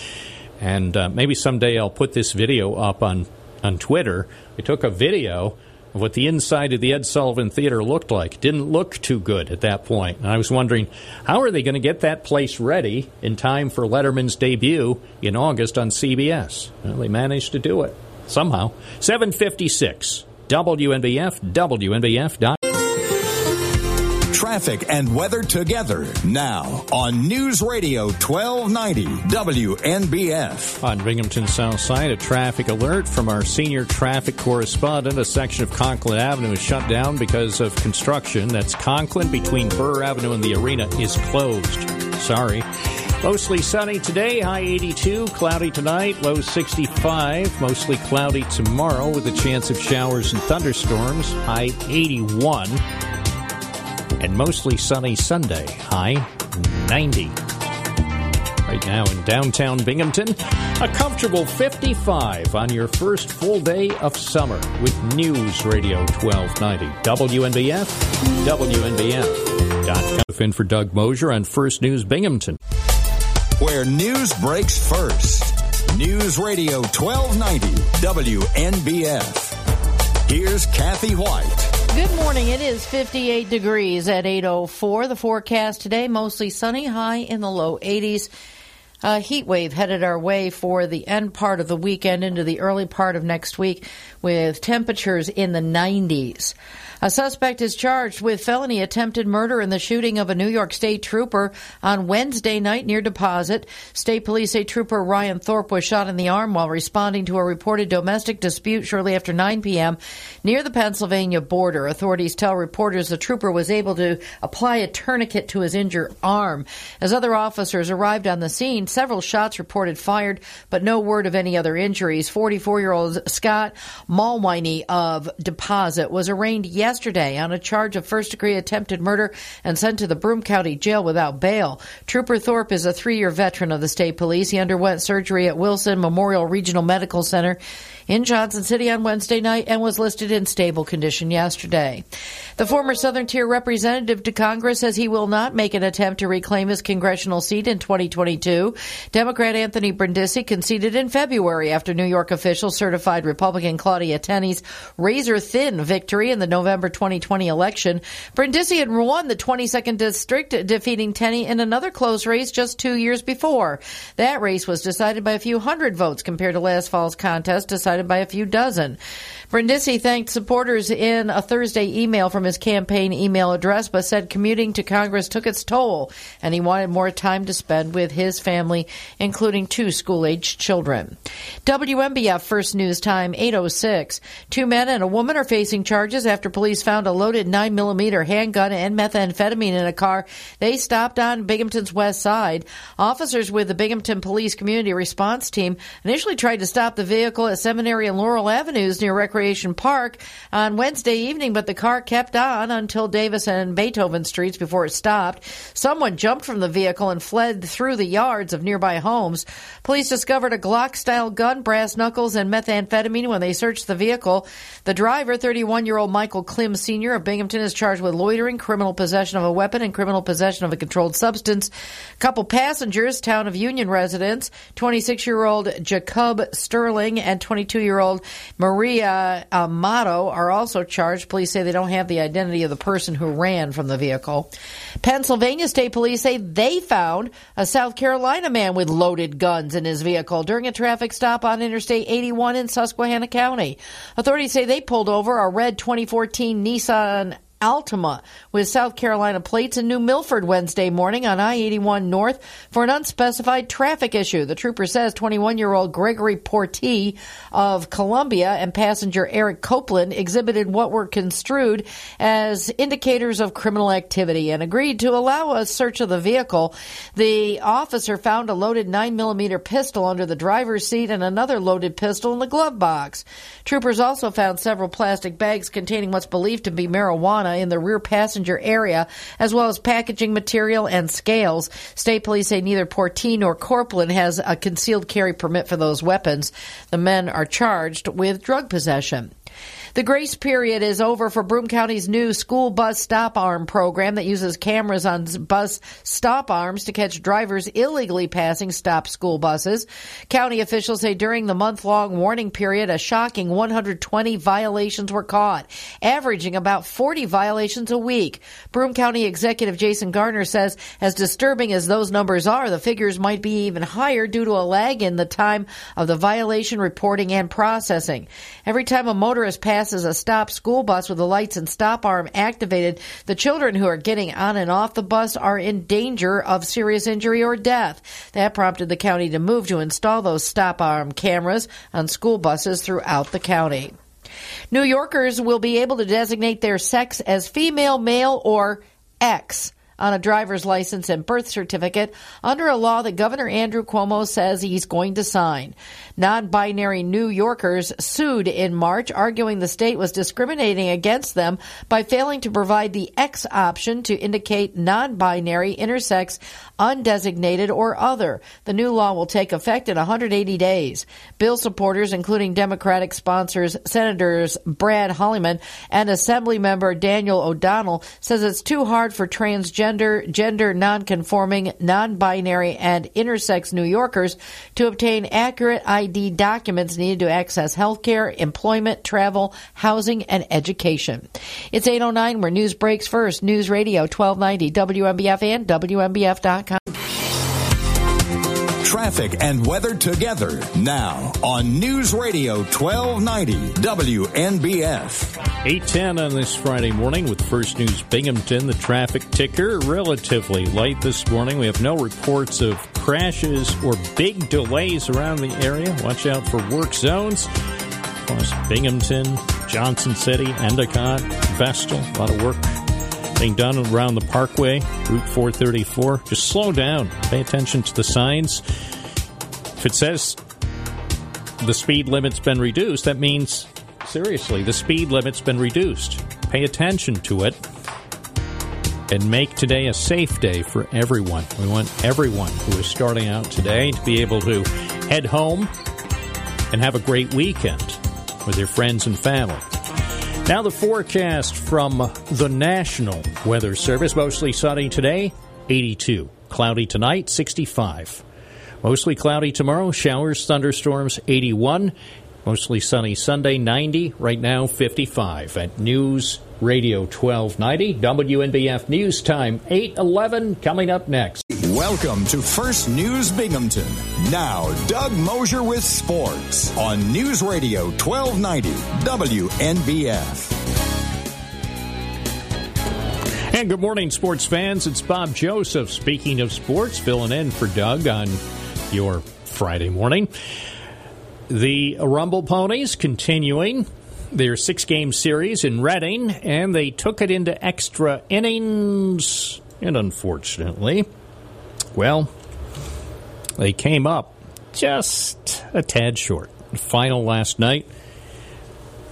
And uh, maybe someday I'll put this video up on, on Twitter. I took a video of what the inside of the Ed Sullivan Theater looked like. Didn't look too good at that point. And I was wondering, how are they going to get that place ready in time for Letterman's debut in August on CBS? Well, they managed to do it somehow. 756 WNBF, WNBF. Traffic and weather together now on News Radio 1290 WNBF. On Binghamton South Side, a traffic alert from our senior traffic correspondent. A section of Conklin Avenue is shut down because of construction. That's Conklin between Burr Avenue and the arena is closed. Sorry. Mostly sunny today, high 82, cloudy tonight, low 65, mostly cloudy tomorrow with a chance of showers and thunderstorms, high 81, and mostly sunny Sunday, high 90. Right now in downtown Binghamton, a comfortable 55 on your first full day of summer with News Radio 1290. WNBF, WNBF.com. In for Doug Mosher on First News Binghamton where news breaks first. News Radio 1290 WNBF. Here's Kathy Whyte. Good morning. It is 58 degrees at 8:04. The forecast today mostly sunny, high in the low 80s. A heat wave headed our way for the end part of the weekend into the early part of next week with temperatures in the 90s. A suspect is charged with felony attempted murder in the shooting of a New York State trooper on Wednesday night near Deposit. State police say trooper Ryan Thorpe was shot in the arm while responding to a reported domestic dispute shortly after 9 p.m. near the Pennsylvania border. Authorities tell reporters the trooper was able to apply a tourniquet to his injured arm. As other officers arrived on the scene, several shots reported fired, but no word of any other injuries. 44 year old Scott Mawhinney of Deposit was arraigned yesterday on a charge of first degree attempted murder and sent to the Broome County Jail without bail. Trooper Thorpe is a three year veteran of the state police. He underwent surgery at Wilson Memorial Regional Medical Center in Johnson City on Wednesday night and was listed in stable condition yesterday. The former Southern Tier representative to Congress says he will not make an attempt to reclaim his congressional seat in 2022. Democrat Anthony Brindisi conceded in February after New York officials certified Republican Claudia Tenney's razor thin victory in the November 2020 election. Brindisi had won the 22nd district, defeating Tenney in another close race just two years before. That race was decided by a few hundred votes compared to last fall's contest, decided by a few dozen. Brindisi thanked supporters in a Thursday email from his campaign email address, but said commuting to Congress took its toll, and he wanted more time to spend with his family, including two school-aged children. WNBF First News Time 806. Two men and a woman are facing charges after police found a loaded 9mm handgun and methamphetamine in a car they stopped on Binghamton's west side. Officers with the Binghamton Police Community Response Team initially tried to stop the vehicle at Seminary and Laurel Avenues near Recreation Park on Wednesday evening, but the car kept on until Davis and Beethoven Streets before it stopped. Someone jumped from the vehicle and fled through the yards of nearby homes. Police discovered a Glock style gun, brass knuckles, and methamphetamine when they searched the vehicle. The driver, 31 year old Michael Klim Sr. of Binghamton, is charged with loitering, criminal possession of a weapon, and criminal possession of a controlled substance. Couple passengers, town of Union residents, 26 year old Jacob Sterling and 22 year old Maria Uh, uh, Amato are also charged. Police say they don't have the identity of the person who ran from the vehicle. Pennsylvania State Police say they found a South Carolina man with loaded guns in his vehicle during a traffic stop on Interstate 81 in Susquehanna County. Authorities say they pulled over a red 2014 Nissan Altima with South Carolina plates in New Milford Wednesday morning on I 81 North for an unspecified traffic issue. The trooper says 21 year old Gregory Portee of Columbia and passenger Eric Copeland exhibited what were construed as indicators of criminal activity and agreed to allow a search of the vehicle. The officer found a loaded 9mm pistol under the driver's seat and another loaded pistol in the glove box. Troopers also found several plastic bags containing what's believed to be marijuana in the rear passenger area, as well as packaging material and scales. State police say neither Portee nor Copeland has a concealed carry permit for those weapons. The men are charged with drug possession. The grace period is over for Broome County's new school bus stop arm program that uses cameras on bus stop arms to catch drivers illegally passing stop school buses. County officials say during the month long warning period, a shocking 120 violations were caught, averaging about 40 violations a week. Broome County Executive Jason Garnar says, as disturbing as those numbers are, the figures might be even higher due to a lag in the time of the violation reporting and processing. Every time a motorist passes a stop school bus with the lights and stop arm activated, the children who are getting on and off the bus are in danger of serious injury or death. That prompted the county to move to install those stop arm cameras on school buses throughout the county. New Yorkers will be able to designate their sex as female, male, or X on a driver's license and birth certificate under a law that Governor Andrew Cuomo says he's going to sign. Non binary New Yorkers sued in March, arguing the state was discriminating against them by failing to provide the X option to indicate non binary, intersex, undesignated, or other. The new law will take effect in 180 days. Bill supporters, including Democratic sponsors Senators Brad Hoylman and Assembly member Daniel O'Donnell, says it's too hard for transgender, gender nonconforming, non-binary, and intersex New Yorkers to obtain accurate ID documents needed to access health care, employment, travel, housing, and education. It's 809 where news breaks first. News Radio 1290 WNBF and WNBF.com. Traffic and weather together now on News Radio 1290 WNBF. 810 on this Friday morning with First News Binghamton, the traffic ticker relatively light this morning. We have no reports of crashes or big delays around the area. Watch out for work zones. Course, Binghamton, Johnson City, Endicott, Vestal, a lot of work being done around the parkway, Route 434. Just slow down. Pay attention to the signs. If it says the speed limit's been reduced, that means, seriously, the speed limit's been reduced. Pay attention to it and make today a safe day for everyone. We want everyone who is starting out today to be able to head home and have a great weekend. with your friends and family. Now, the forecast from the National Weather Service mostly sunny today, 82. Cloudy tonight, 65. Mostly cloudy tomorrow, showers, thunderstorms, 81. Mostly sunny Sunday, 90. Right now, 55. At News Radio 1290, WNBF News Time, 811, coming up next. Welcome to First News Binghamton. Now, Doug Mosher with sports on News Radio 1290 WNBF. And good morning, sports fans. It's Bob Joseph. Speaking of sports, filling in for Doug on your Friday morning. The Rumble Ponies continuing their six game series in Reading, and they took it into extra innings. And unfortunately, well, they came up just a tad short. Final last night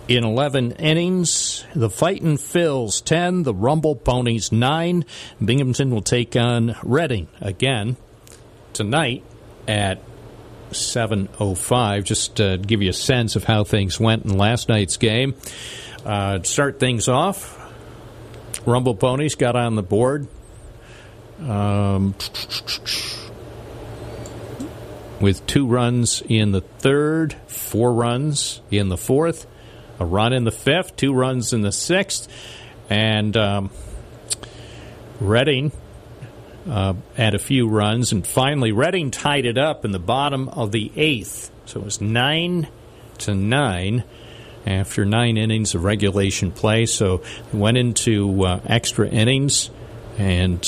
in 11 innings. The Fightin' Phils 10, the Rumble Ponies 9. Binghamton will take on Reading again tonight at 7.05. Just to give you a sense of how things went in last night's game. Uh, start things off, Rumble Ponies got on the board. Um, with two runs in the third, four runs in the fourth, a run in the fifth, two runs in the sixth, and um, Reading uh, had a few runs, and finally Reading tied it up in the bottom of the eighth. So it was nine to nine after nine innings of regulation play. So went into uh, extra innings, and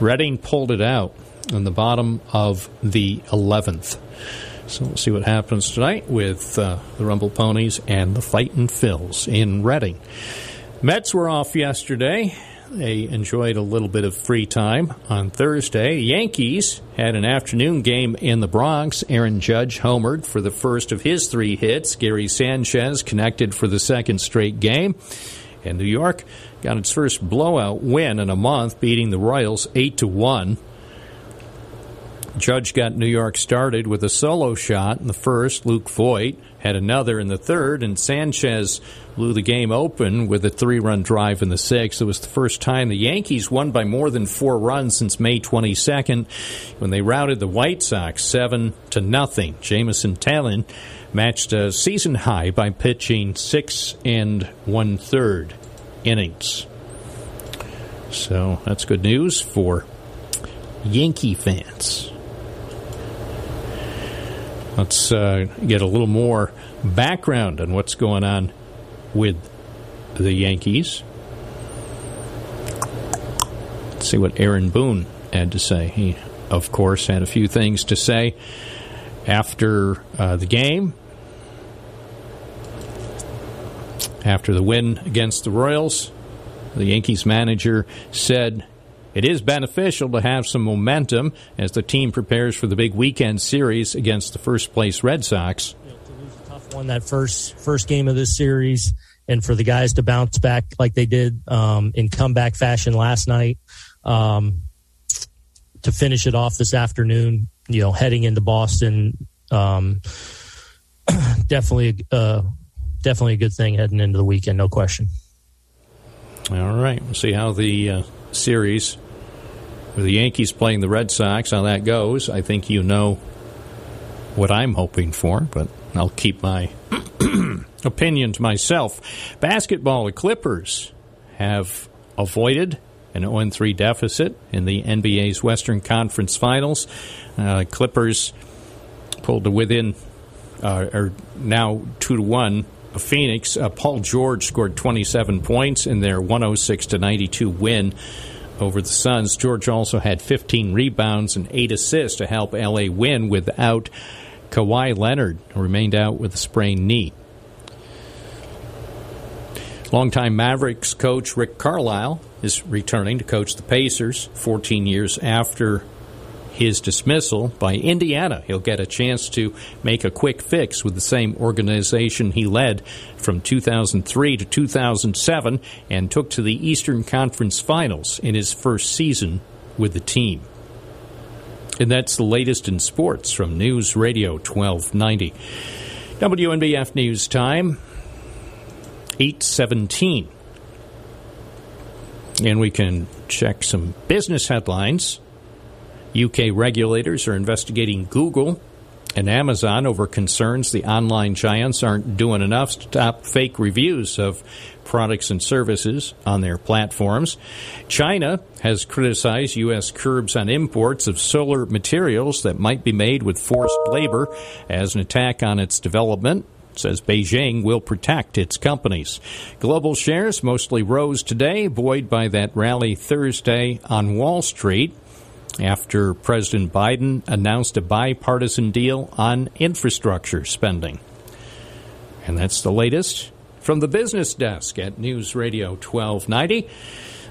Reading pulled it out in the bottom of the eleventh. So we'll see what happens tonight with uh, the Rumble Ponies and the Fightin' Phils in Reading. Mets were off yesterday. They enjoyed a little bit of free time on Thursday. Yankees had an afternoon game in the Bronx. Aaron Judge homered for the first of his three hits. Gary Sanchez connected for the second straight game. And New York got its first blowout win in a month, beating the Royals 8 to 1. Judge got New York started with a solo shot in the first. Luke Voit had another in the third, and Sanchez blew the game open with a three run drive in the sixth. It was the first time the Yankees won by more than four runs since May 22nd when they routed the White Sox 7 to nothing. Jameson Taillon matched a season high by pitching six and one third innings. So that's good news for Yankee fans. Let's uh, get a little more background on what's going on with the Yankees. Let's see what Aaron Boone had to say. He, of course, had a few things to say after uh, the game, after the win against the Royals. The Yankees manager said it is beneficial to have some momentum as the team prepares for the big weekend series against the first place Red Sox. To lose a tough one that first first game of this series, and for the guys to bounce back like they did um, in comeback fashion last night, um, to finish it off this afternoon. You know, heading into Boston, um, [CLEARS THROAT] definitely, uh, definitely a good thing heading into the weekend, no question. All right, we'll see how the uh, series with the Yankees playing the Red Sox, how that goes. I think you know what I'm hoping for, but I'll keep my [CLEARS THROAT] opinion to myself. Basketball, the Clippers have avoided an 0 3 deficit in the NBA's Western Conference Finals. Uh, Clippers pulled to within, uh, are now 2 to 1 of Phoenix. Uh, Paul George scored 27 points in their 106 to 92 win over the Suns. George also had 15 rebounds and 8 assists to help LA win without Kawhi Leonard, who remained out with a sprained knee. Longtime Mavericks coach Rick Carlisle is returning to coach the Pacers 14 years after his dismissal by Indiana. He'll get a chance to make a quick fix with the same organization he led from 2003 to 2007 and took to the Eastern Conference Finals in his first season with the team. And that's the latest in sports from News Radio 1290. WNBF News Time, 817. And we can check some business headlines. UK regulators are investigating Google and Amazon over concerns the online giants aren't doing enough to stop fake reviews of products and services on their platforms. China has criticized U.S. curbs on imports of solar materials that might be made with forced labor as an attack on its development says Beijing will protect its companies. Global shares mostly rose today, buoyed by that rally Thursday on Wall Street after President Biden announced a bipartisan deal on infrastructure spending. And that's the latest from the business desk at News Radio 1290.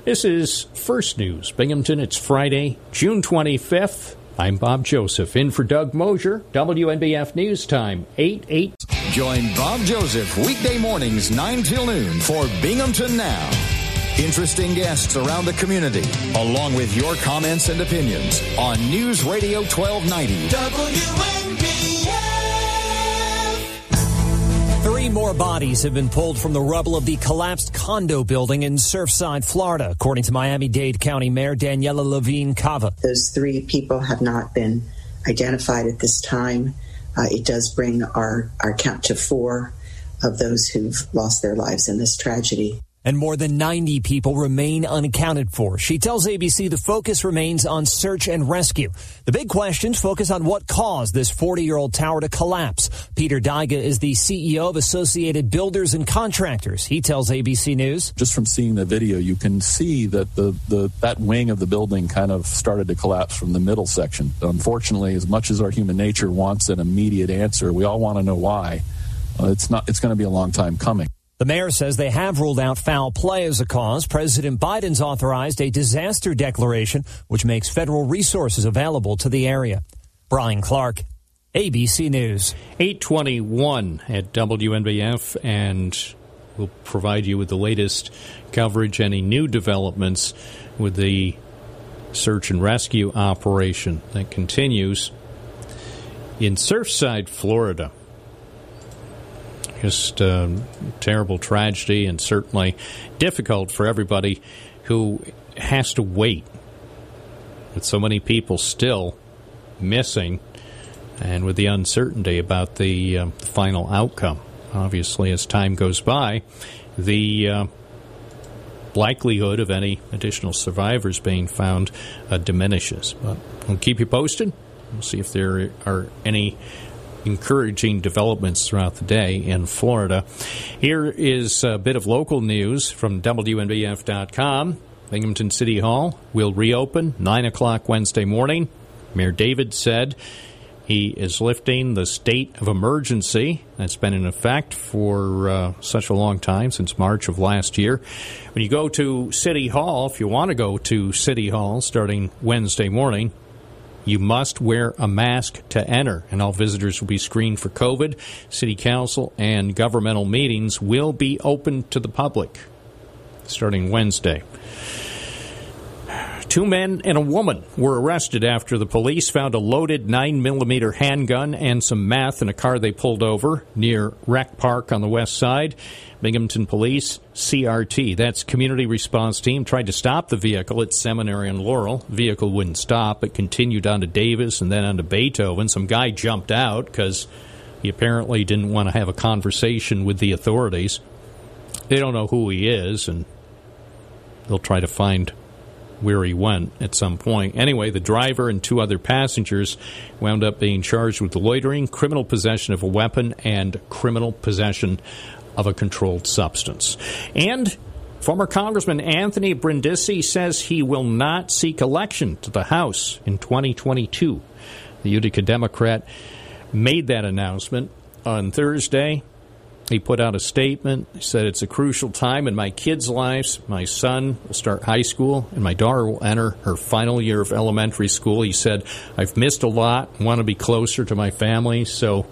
This is First News Binghamton. It's Friday, June 25th. I'm Bob Joseph, in for Doug Mosher, WNBF News Time, 8 8. Join Bob Joseph weekday mornings 9 till noon for Binghamton Now. Interesting guests around the community, along with your comments and opinions on News Radio 1290. Three more bodies have been pulled from the rubble of the collapsed condo building in Surfside, Florida, according to Miami Dade County Mayor Daniela Levine Cava. Those three people have not been identified at this time. Uh, it does bring our, our count to four of those who've lost their lives in this tragedy and more than 90 people remain unaccounted for. She tells ABC the focus remains on search and rescue. The big questions focus on what caused this 40 year old tower to collapse. Peter Daiga is the CEO of Associated Builders and Contractors. He tells ABC News. Just from seeing the video, you can see that the, the that wing of the building kind of started to collapse from the middle section. Unfortunately, as much as our human nature wants an immediate answer, we all want to know why. Uh, it's not. It's going to be a long time coming. The mayor says they have ruled out foul play as a cause. President Biden's authorized a disaster declaration, which makes federal resources available to the area. Brian Clark, ABC News. 821 at WNBF, and we'll provide you with the latest coverage, any new developments with the search and rescue operation that continues in Surfside, Florida just a terrible tragedy and certainly difficult for everybody who has to wait with so many people still missing and with the uncertainty about the, uh, final outcome. Obviously, as time goes by, the uh, likelihood of any additional survivors being found uh, diminishes. But we'll keep you posted. We'll see if there are any encouraging developments throughout the day in Florida. Here is a bit of local news from WNBF.com. Binghamton City Hall will reopen 9 o'clock Wednesday morning. Mayor David said he is lifting the state of emergency that's been in effect for uh, such a long time, since March of last year. When you go to City Hall, if you want to go to City Hall starting Wednesday morning, you must wear a mask to enter, and all visitors will be screened for COVID. City Council and governmental meetings will be open to the public starting Wednesday. Two men and a woman were arrested after the police found a loaded 9mm handgun and some meth in a car they pulled over near Rec Park on the west side. Binghamton Police, CRT, that's Community Response Team, tried to stop the vehicle at Seminary and Laurel. Vehicle wouldn't stop. It continued on to Davis and then on to Beethoven. Some guy jumped out because he apparently didn't want to have a conversation with the authorities. They don't know who he is, and they'll try to find where he went at some point. Anyway, the driver and two other passengers wound up being charged with loitering, criminal possession of a weapon, and criminal possession of a controlled substance. And former Congressman Anthony Brindisi says he will not seek election to the House in 2022. The Utica Democrat made that announcement on Thursday. He put out a statement. He said, It's a crucial time in my kids' lives. My son will start high school, and my daughter will enter her final year of elementary school. He said, I've missed a lot, want to be closer to my family, so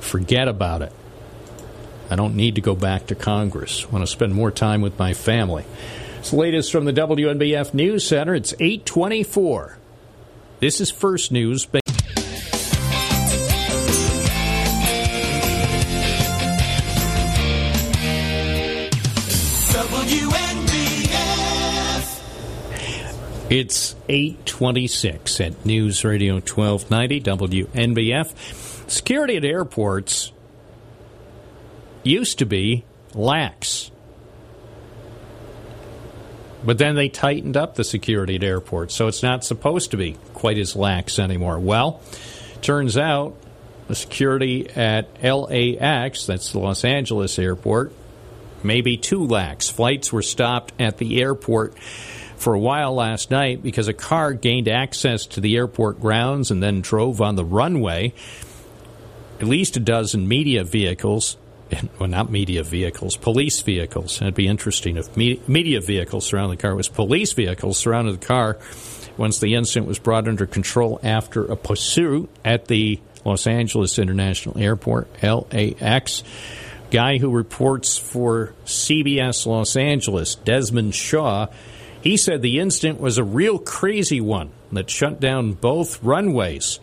forget about it. I don't need to go back to Congress. I want to spend more time with my family. It's the latest from the WNBF News Center. It's 824. This is First News. It's 826 at News Radio 1290 WNBF. Security at airports used to be lax. But then they tightened up the security at airports, so it's not supposed to be quite as lax anymore. Well, turns out the security at LAX, that's the Los Angeles airport, may be too lax. Flights were stopped at the airport for a while last night because a car gained access to the airport grounds and then drove on the runway. At least a dozen media vehicles, well, not media vehicles, police vehicles. It'd be interesting if media vehicles surrounded the car. It was police vehicles surrounded the car once the incident was brought under control after a pursuit at the Los Angeles International Airport, LAX. Guy who reports for CBS Los Angeles, Desmond Shaw, he said the incident was a real crazy one that shut down both runways.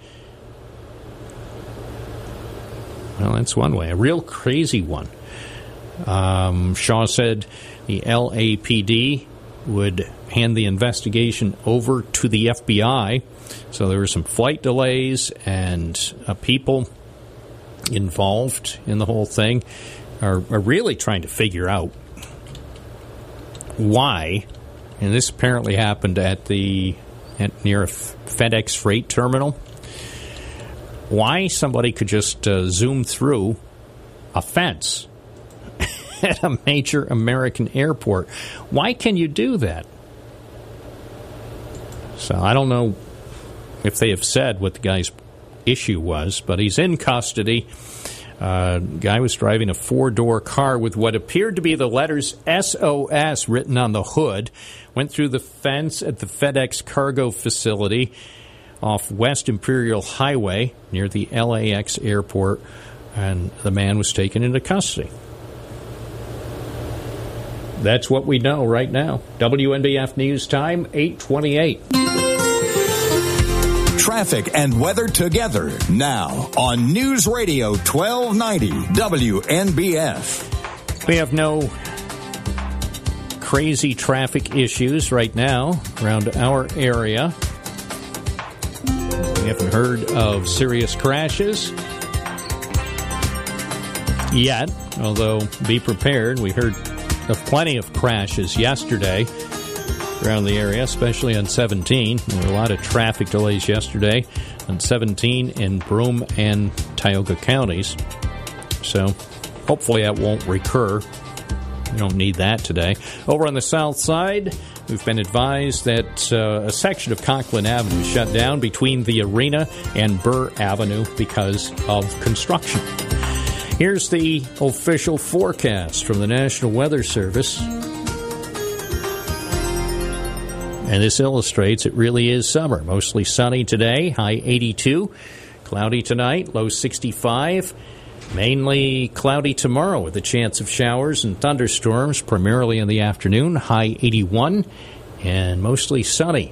Well, that's one way. A real crazy one. Um, Shaw said the LAPD would hand the investigation over to the FBI. So there were some flight delays, and uh, people involved in the whole thing are, are really trying to figure out why. And this apparently happened at the at near a FedEx freight terminal why somebody could just uh, zoom through a fence [LAUGHS] at a major American airport. Why can you do that? So I don't know if they have said what the guy's issue was, but he's in custody. Uh, guy was driving a four door car with what appeared to be the letters SOS written on the hood. Went through the fence at the FedEx cargo facility off West Imperial Highway near the LAX airport, and the man was taken into custody. That's what we know right now. WNBF News Time, 828. Traffic and weather together now on News Radio 1290 WNBF. We have no crazy traffic issues right now around our area. We haven't heard of serious crashes yet, although be prepared. We heard of plenty of crashes yesterday around the area, especially on 17. There were a lot of traffic delays yesterday on 17 in Broome and Tioga counties. So hopefully that won't recur. We don't need that today. Over on the south side, we've been advised that uh, a section of Conklin Avenue is shut down between the arena and Burr Avenue because of construction. Here's the official forecast from the National Weather Service. And this illustrates it really is summer. Mostly sunny today, high 82. Cloudy tonight, low 65. Mainly cloudy tomorrow with a chance of showers and thunderstorms, primarily in the afternoon, high 81. And mostly sunny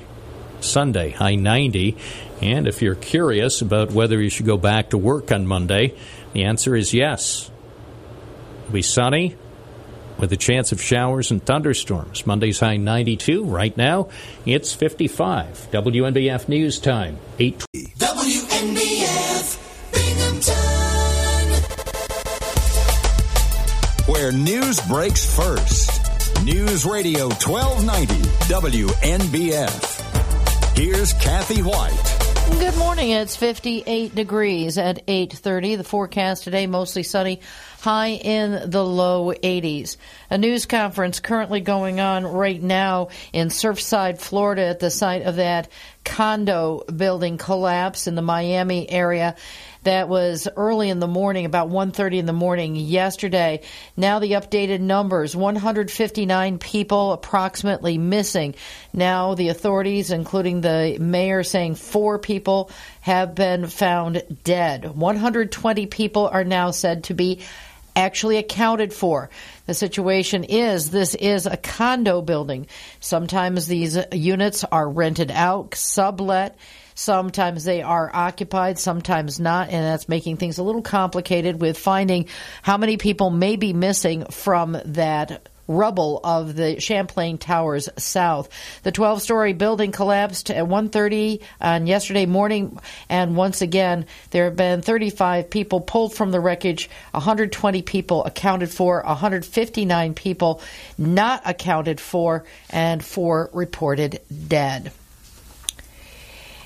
Sunday, high 90. And if you're curious about whether you should go back to work on Monday, the answer is yes. It'll be sunny with a chance of showers and thunderstorms. Monday's high 92. Right now, it's 55. WNBF News Time, 8 Where news breaks first. News Radio 1290 WNBF. Here's Kathy Whyte. Good morning. It's 58 degrees at 8:30. The forecast today mostly sunny, high in the low 80s. A news conference currently going on right now in Surfside, Florida at the site of that condo building collapse in the Miami area. That was early in the morning, about 1:30 in the morning yesterday. Now the updated numbers: 159 people approximately missing. Now the authorities, including the mayor, saying four people have been found dead. 120 people are now said to be actually accounted for. The situation is this is a condo building. Sometimes these units are rented out, sublet. Sometimes they are occupied, sometimes not, and that's making things a little complicated with finding how many people may be missing from that rubble of the Champlain Towers South. The 12-story building collapsed at 1:30 on yesterday morning, and once again, there have been 35 people pulled from the wreckage, 120 people accounted for, 159 people not accounted for, and four reported dead.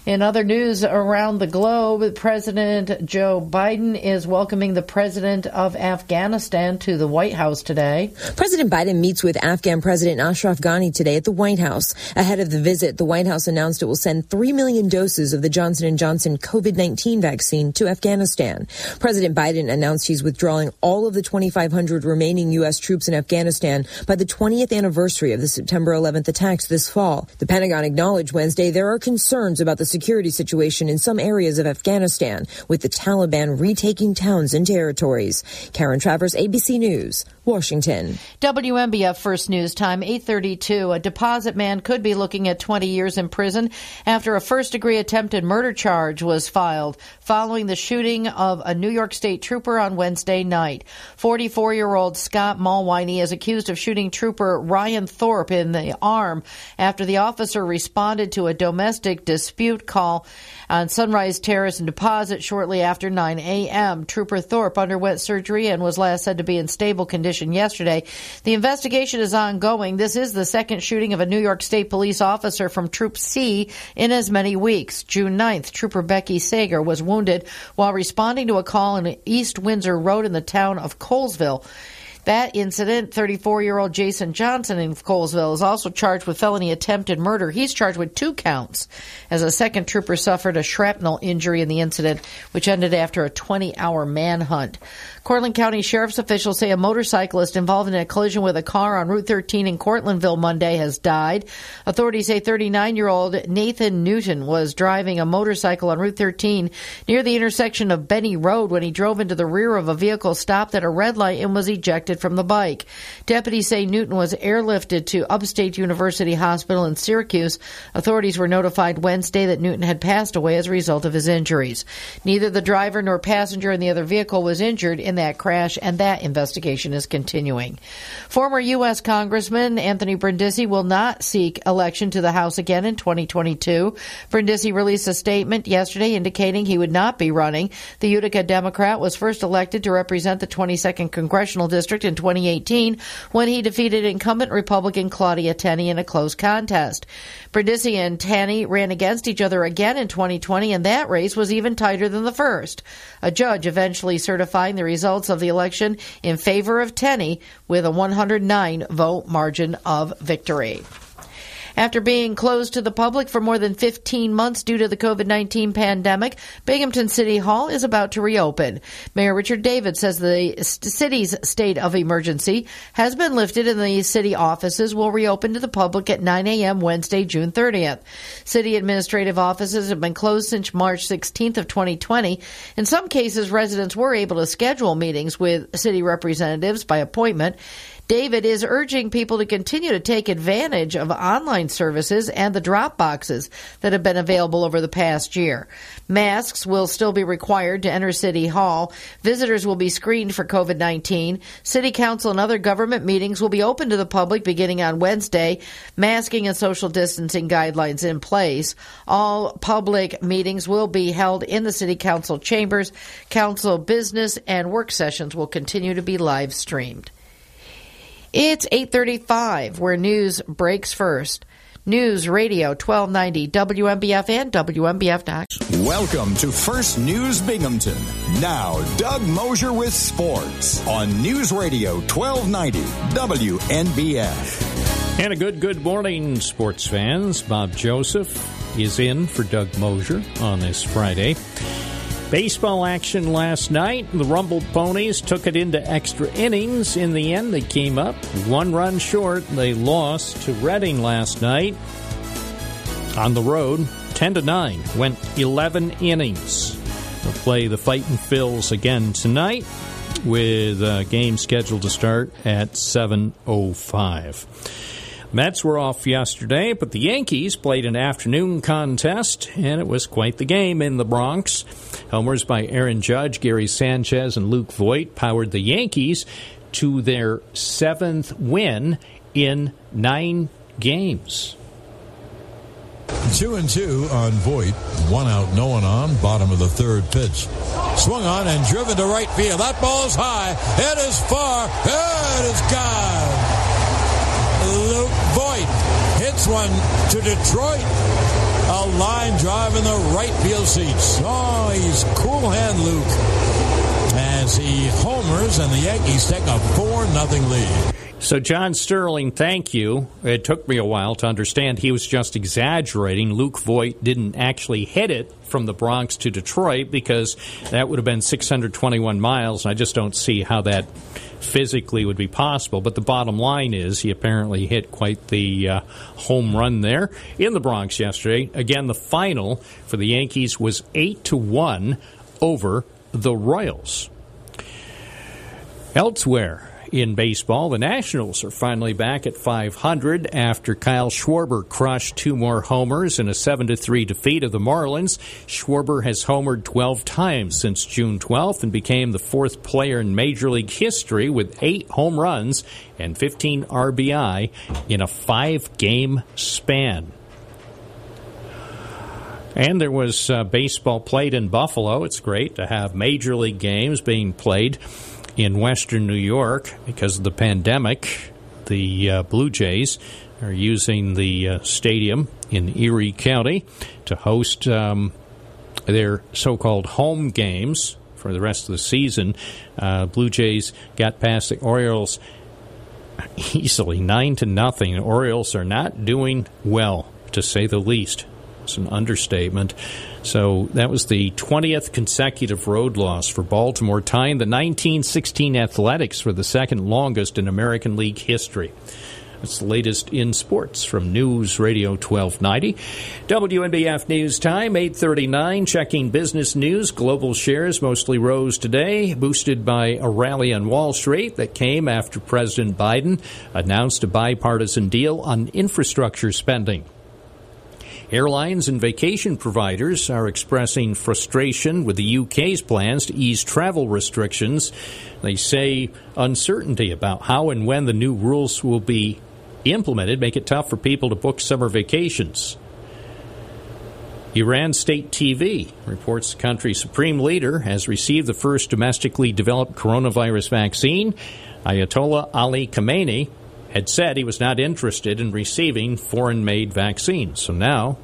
In other news around the globe, President Joe Biden is welcoming the president of Afghanistan to the White House today. President Biden meets with Afghan President Ashraf Ghani today at the White House. Ahead of the visit, the White House announced it will send 3 million doses of the Johnson & Johnson COVID-19 vaccine to Afghanistan. President Biden announced he's withdrawing all of the 2,500 remaining U.S. troops in Afghanistan by the 20th anniversary of the September 11th attacks this fall. The Pentagon acknowledged Wednesday there are concerns about the security situation in some areas of Afghanistan, with the Taliban retaking towns and territories. Karen Travers, ABC News, Washington. WNBF First News Time, 832. A deposit man could be looking at 20 years in prison after a first degree attempted murder charge was filed following the shooting of a New York State trooper on Wednesday night. 44 year old Scott Mawhinney is accused of shooting trooper Ryan Thorpe in the arm after the officer responded to a domestic dispute call on Sunrise Terrace and Deposit shortly after 9 a.m. Trooper Thorpe underwent surgery and was last said to be in stable condition yesterday. The investigation is ongoing. This is the second shooting of a New York State police officer from Troop C in as many weeks. June 9th, Trooper Becky Sager was wounded while responding to a call on East Windsor Road in the town of Colesville. That incident, 34 year old Jason Johnson in Colesville is also charged with felony attempted murder. He's charged with two counts as a second trooper suffered a shrapnel injury in the incident, which ended after a 20 hour manhunt. Cortland County Sheriff's officials say a motorcyclist involved in a collision with a car on Route 13 in Cortlandville Monday has died. Authorities say 39 year old Nathan Newton was driving a motorcycle on Route 13 near the intersection of Benny Road when he drove into the rear of a vehicle stopped at a red light and was ejected from the bike. Deputies say Newton was airlifted to Upstate University Hospital in Syracuse. Authorities were notified Wednesday that Newton had passed away as a result of his injuries. Neither the driver nor passenger in the other vehicle was injured in that crash, and that investigation is continuing. Former U.S. Congressman Anthony Brindisi will not seek election to the House again in 2022. Brindisi released a statement yesterday indicating he would not be running. The Utica Democrat was first elected to represent the 22nd Congressional District in 2018 when he defeated incumbent Republican Claudia Tenney in a close contest. Brindisi and Tenney ran against each other again in 2020, and that race was even tighter than the first. A judge eventually certifying the results of the election in favor of Tenney with a 109 vote margin of victory. After being closed to the public for more than 15 months due to the COVID 19 pandemic, Binghamton City Hall is about to reopen. Mayor Richard David says the city's state of emergency has been lifted and the city offices will reopen to the public at 9 a.m. Wednesday, June 30th. City administrative offices have been closed since March 16th of 2020. In some cases, residents were able to schedule meetings with city representatives by appointment. David is urging people to continue to take advantage of online services and the drop boxes that have been available over the past year. Masks will still be required to enter City Hall. Visitors will be screened for COVID 19. City Council and other government meetings will be open to the public beginning on Wednesday. Masking and social distancing guidelines in place. All public meetings will be held in the City Council chambers. Council business and work sessions will continue to be live streamed. It's 8:35 where news breaks first. News Radio 1290 WNBF and WNBF WNBF.com. Welcome to First News Binghamton. Now, Doug Mosher with sports on News Radio 1290 WNBF. And a good, good morning, sports fans. Bob Joseph is in for Doug Mosher on this Friday. Baseball action last night. The Rumble Ponies took it into extra innings. In the end, they came up one run short. They lost to Reading last night on the road, 10 to 9. Went 11 innings. They'll play the Fightin' Phils again tonight with a game scheduled to start at 7:05. Mets were off yesterday, but the Yankees played an afternoon contest, and it was quite the game in the Bronx. Homers by Aaron Judge, Gary Sanchez, and Luke Voit powered the Yankees to their seventh win in nine games. Two and two on Voit. One out, no one on. Bottom of the third pitch. Swung on and driven to right field. That ball's high. It is far. It is gone. Luke one to Detroit. A line drive in the right field seats. Oh, he's cool hand, Luke. As he homers and the Yankees take a 4 0 lead. So, John Sterling, thank you. It took me a while to understand he was just exaggerating. Luke Voit didn't actually hit it from the Bronx to Detroit because that would have been 621 miles, and I just don't see how that physically would be possible. But the bottom line is he apparently hit quite the uh, home run there in the Bronx yesterday. Again, the final for the Yankees was 8 to 1 over the Royals. Elsewhere, in baseball. The Nationals are finally back at 500 after Kyle Schwarber crushed two more homers in a 7 3 defeat of the Marlins. Schwarber has homered 12 times since June 12th and became the fourth player in Major League history with eight home runs and 15 RBI in a five game span. And there was uh, baseball played in Buffalo. It's great to have major league games being played in western New York because of the pandemic. The uh, Blue Jays are using the uh, stadium in Erie County to host um, their so called home games for the rest of the season. Uh, Blue Jays got past the Orioles [LAUGHS] easily, nine to nothing. The Orioles are not doing well, to say the least. It's an understatement. So that was the 20th consecutive road loss for Baltimore, tying the 1916 Athletics for the second longest in American League history. That's the latest in sports from News Radio 1290. WNBF News Time, 839. Checking business news. Global shares mostly rose today, boosted by a rally on Wall Street that came after President Biden announced a bipartisan deal on infrastructure spending. Airlines and vacation providers are expressing frustration with the UK's plans to ease travel restrictions. They say uncertainty about how and when the new rules will be implemented make it tough for people to book summer vacations. Iran State TV reports the country's supreme leader has received the first domestically developed coronavirus vaccine. Ayatollah Ali Khamenei had said he was not interested in receiving foreign made vaccines. So now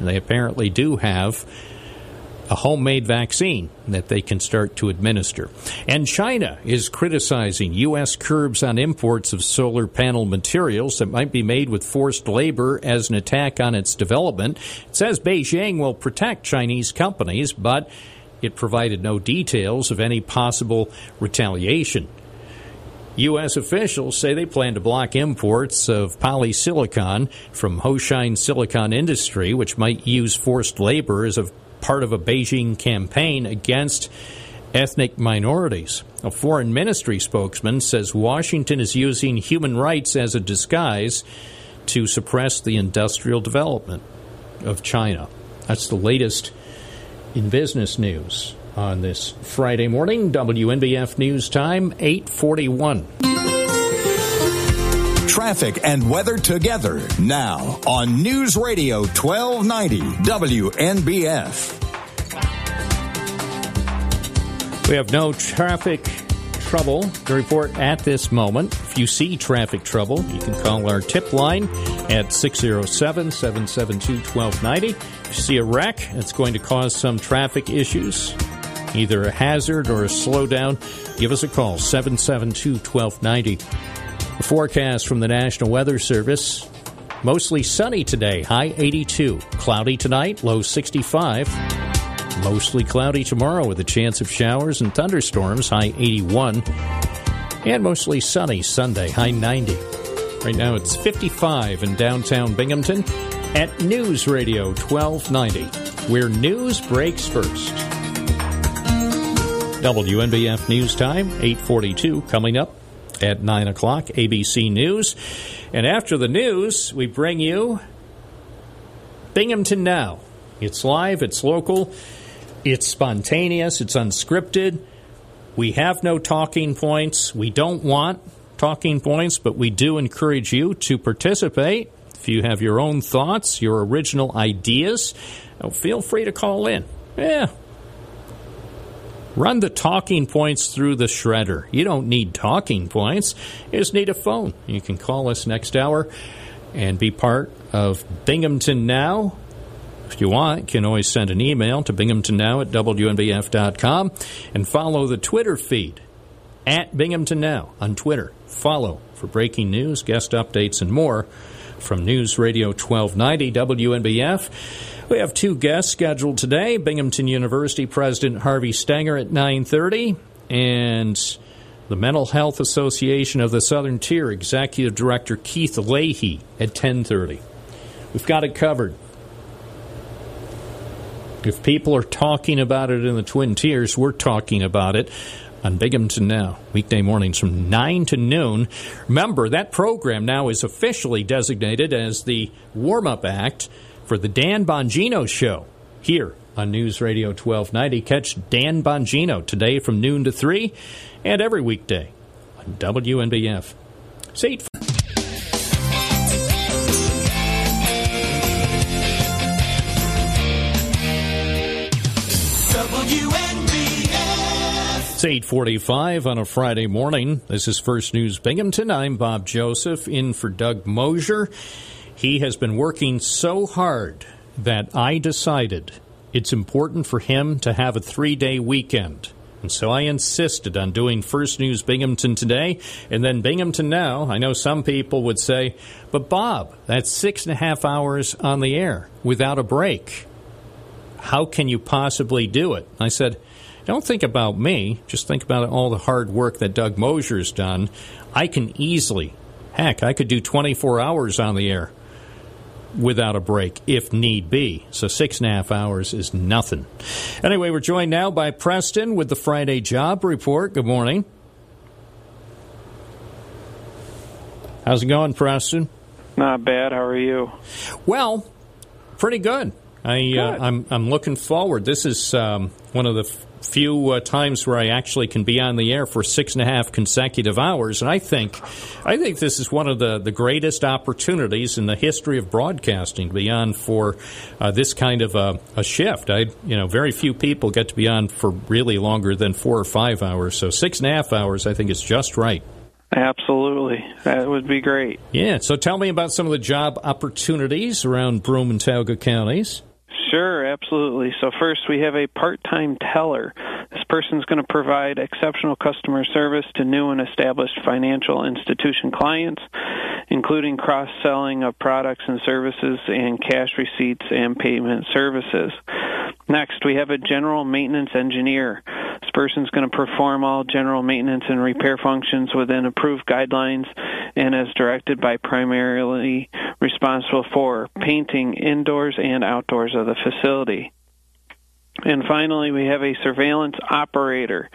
they apparently do have a homemade vaccine that they can start to administer. And China is criticizing U.S. curbs on imports of solar panel materials that might be made with forced labor as an attack on its development. It says Beijing will protect Chinese companies, but it provided no details of any possible retaliation. U.S. officials say they plan to block imports of polysilicon from Hoshine Silicon Industry, which might use forced labor as a part of a Beijing campaign against ethnic minorities. A foreign ministry spokesman says Washington is using human rights as a disguise to suppress the industrial development of China. That's the latest in business news on this Friday morning. WNBF News Time, 841. Traffic and weather together now on News Radio 1290 WNBF. We have no traffic trouble to report at this moment. If you see traffic trouble, you can call our tip line at 607 772 1290. If you see a wreck that's going to cause some traffic issues, either a hazard or a slowdown, give us a call 772 1290. The forecast from the National Weather Service mostly sunny today, high 82. Cloudy tonight, low 65. Mostly cloudy tomorrow with a chance of showers and thunderstorms, high 81. And mostly sunny Sunday, high 90. Right now it's 55 in downtown Binghamton at News Radio 1290, where news breaks first. WNBF News Time, 842, coming up at 9 o'clock, ABC News. And after the news, we bring you Binghamton Now. It's live, it's local, it's spontaneous, it's unscripted. We have no talking points. We don't want talking points, but we do encourage you to participate. If you have your own thoughts, your original ideas, uh, feel free to call in. Yeah. Run the talking points through the shredder. You don't need talking points, you just need a phone. You can call us next hour and be part of Binghamton Now. If you want, you can always send an email to binghamtonnow at wnbf.com and follow the Twitter feed at Binghamton Now on Twitter. Follow for breaking news, guest updates, and more from News Radio 1290 WNBF. We have two guests scheduled today. Binghamton University President Harvey Stenger at 9:30 and the Mental Health Association of the Southern Tier Executive Director Keith Leahy at 10:30. We've got it covered. If people are talking about it in the Twin Tiers, we're talking about it on Binghamton Now, weekday mornings from 9 to noon. Remember, that program now is officially designated as the warm up act for the Dan Bongino Show here on News Radio 1290. Catch Dan Bongino today from noon to 3 and every weekday on WNBF. See, WNBF. It's 845 on a Friday morning. This is First News Binghamton. I'm Bob Joseph in for Doug Mosher. He has been working so hard that I decided it's important for him to have a three day weekend. And so I insisted on doing First News Binghamton today and then Binghamton Now. I know some people would say, but Bob, that's six and a half hours on the air without a break. How can you possibly do it? I said, don't think about me. Just think about all the hard work that Doug Mosher's done. I can easily, heck, I could do 24 hours on the air without a break if need be. So six and a half hours is nothing. Anyway, we're joined now by Preston with the Friday Job Report. Good morning. How's it going, Preston? Not bad. How are you? Well, pretty good. I uh, I'm I'm looking forward. This is um, one of the f- few uh, times where I actually can be on the air for six and a half consecutive hours, and I think I think this is one of the, the greatest opportunities in the history of broadcasting to be on for uh, this kind of a, a shift. I you know very few people get to be on for really longer than four or five hours, so six and a half hours I think is just right. Absolutely. That would be great. Yeah. So tell me about some of the job opportunities around Broome and Tioga counties. Sure, absolutely. So, first, we have a part time teller. This person's going to provide exceptional customer service to new and established financial institution clients, including cross selling of products and services and cash receipts and payment services. Next, we have a general maintenance engineer. This person's going to perform all general maintenance and repair functions within approved guidelines and as directed by primarily responsible for painting indoors and outdoors of the facility. And finally, we have a surveillance operator.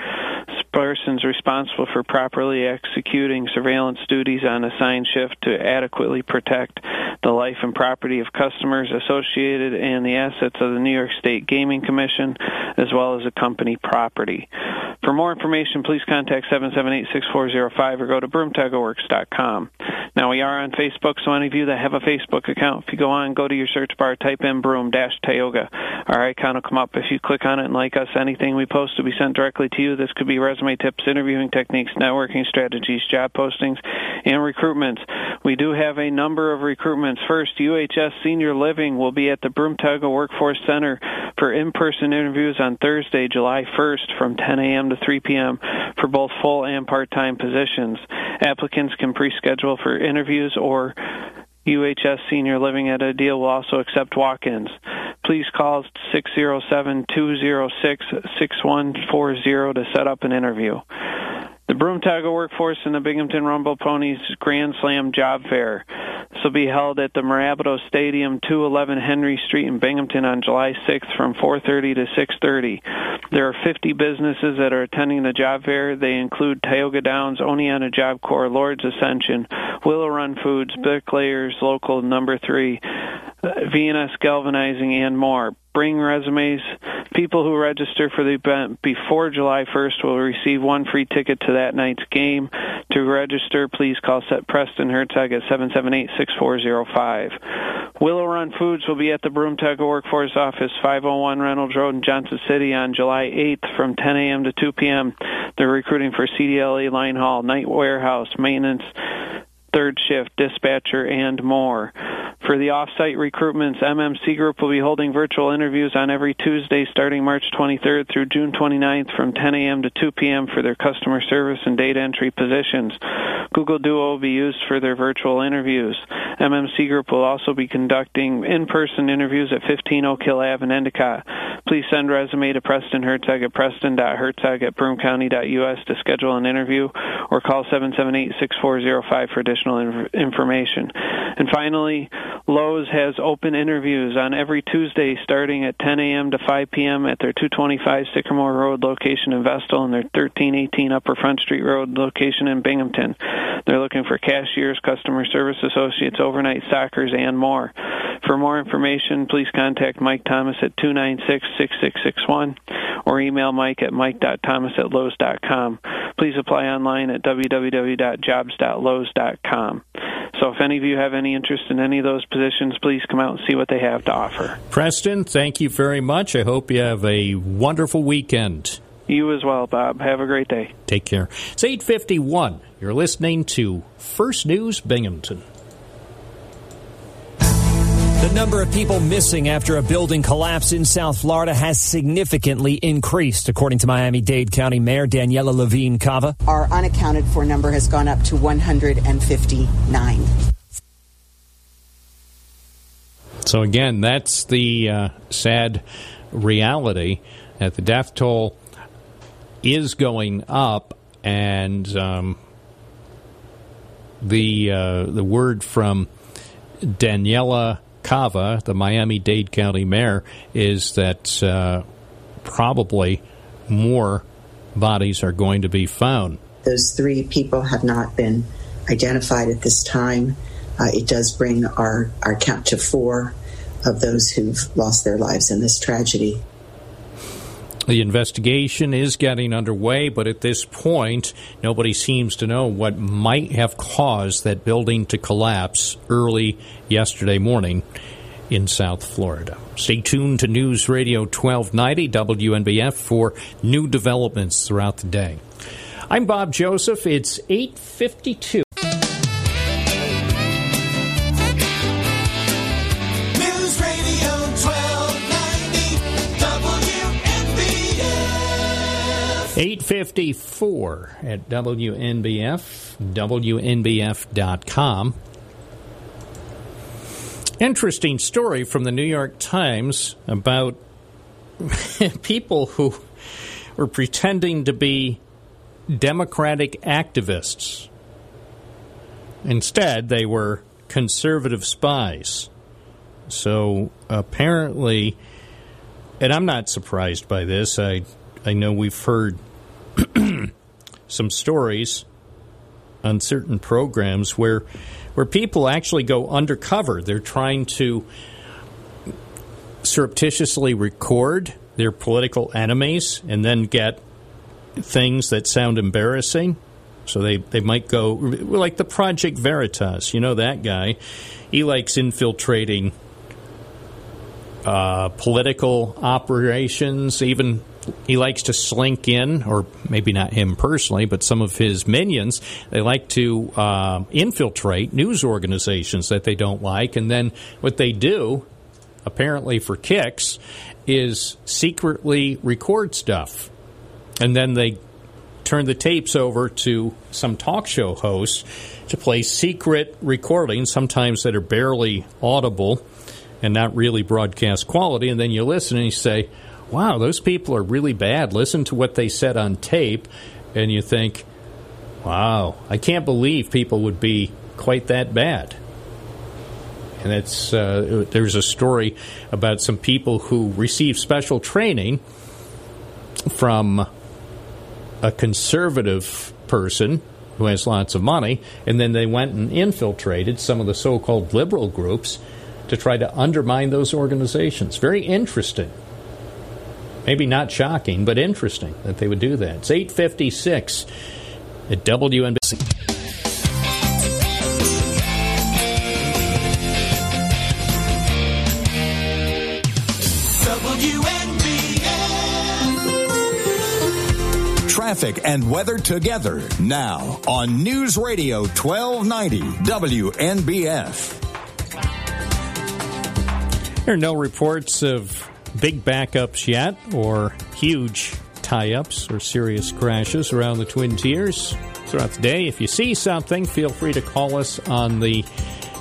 Person's responsible for properly executing surveillance duties on assigned shift to adequately protect the life and property of customers associated and the assets of the New York State Gaming Commission, as well as the company property. For more information, please contact 778-6405 or go to broomtagaworks.com. Now, we are on Facebook, so any of you that have a Facebook account, if you go on, go to your search bar, type in Broome-Tioga. Our icon will come up. If you click on it and like us, anything we post will be sent directly to you. This could be resume tips, interviewing techniques, networking strategies, job postings, and recruitments. We do have a number of recruitments. First, UHS Senior Living will be at the Broome-Tioga Workforce Center for in-person interviews on Thursday, July 1st from 10 a.m. to 3 p.m. for both full and part-time positions. Applicants can pre-schedule for interviews or UHS Senior Living at Ideal will also accept walk-ins. Please call 607-206-6140 to set up an interview. The Broome-Tioga Workforce and the Binghamton Rumble Ponies Grand Slam Job Fair. This will be held at the Mirabito Stadium, 211 Henry Street in Binghamton on July 6th from 4:30 to 6:30. There are 50 businesses that are attending the job fair. They include Tioga Downs, Oneonta Job Corps, Lourdes Ascension, Willow Run Foods, Bricklayers Local Number 3, uh, VNS Galvanizing, and more. Bring resumes People who register for the event before July 1st will receive one free ticket to that night's game. To register, please call Set Preston Herzog at 778-6405. Willow Run Foods will be at the Broome-Tioga Workforce Office, 501 Reynolds Road in Johnson City on July 8th from 10 a.m. to 2 p.m. They're recruiting for CDLA line haul, night warehouse, maintenance, third shift, dispatcher, and more. For the off-site recruitments, MMC Group will be holding virtual interviews on every Tuesday starting March 23rd through June 29th from 10 a.m. to 2 p.m. for their customer service and data entry positions. Google Duo will be used for their virtual interviews. MMC Group will also be conducting in-person interviews at 15 Oak Hill Ave in Endicott. Please send resume to Preston Herzog at preston.herzog at broomecounty.us to schedule an interview or call 778-6405 for additional inf- information. And finally, Lowe's has open interviews on every Tuesday starting at 10 a.m. to 5 p.m. at their 225 Sycamore Road location in Vestal and their 1318 Upper Front Street Road location in Binghamton. They're looking for cashiers, customer service associates, overnight stockers, and more. For more information, please contact Mike Thomas at 296-6661 or email Mike at mike.thomas at lowe's.com. Please apply online at www.jobs.lowes.com. So if any of you have any interest in any of those positions, please come out and see what they have to offer. Preston, thank you very much. I hope you have a wonderful weekend. You as well, Bob. Have a great day. Take care. It's 851. You're listening to First News Binghamton. The number of people missing after a building collapse in South Florida has significantly increased, according to Miami Dade County Mayor Daniela Levine Cava. Our unaccounted for number has gone up to 159. So, again, that's the uh, sad reality that the death toll is going up, and um, the uh, the word from Daniela Cava, the Miami Dade County mayor, is that uh, probably more bodies are going to be found. Those three people have not been identified at this time. Uh, it does bring our, our count to four of those who've lost their lives in this tragedy. The investigation is getting underway, but at this point, nobody seems to know what might have caused that building to collapse early yesterday morning in South Florida. Stay tuned to News Radio 1290 WNBF for new developments throughout the day. I'm Bob Joseph. It's 852. 854 at WNBF, WNBF.com. Interesting story from the New York Times about [LAUGHS] people who were pretending to be Democratic activists. Instead, they were conservative spies. So apparently, and I'm not surprised by this. I I know we've heard [CLEARS THROAT] some stories on certain programs where where people actually go undercover. They're trying to surreptitiously record their political enemies and then get things that sound embarrassing. So they, they might go like the Project Veritas. You know that guy. He likes infiltrating uh, political operations. Even he likes to slink in, or maybe not him personally, but some of his minions. They like to uh, infiltrate news organizations that they don't like, and then what they do, apparently for kicks, is secretly record stuff, and then they turn the tapes over to some talk show hosts to play secret recordings, sometimes that are barely audible and not really broadcast quality. And then you listen and you say, wow, those people are really bad. Listen to what they said on tape. And you think, wow, I can't believe people would be quite that bad. And it's uh, there's a story about some people who received special training from a conservative person who has lots of money, and then they went and infiltrated some of the so called liberal groups to try to undermine those organizations. Very interesting. Maybe not shocking, but interesting that they would do that. It's 856 at WNBC. WNBF. Traffic and weather together now on News Radio 1290 WNBF. There are no reports of big backups yet or huge tie ups or serious crashes around the Twin Tiers throughout the day. If you see something, feel free to call us on the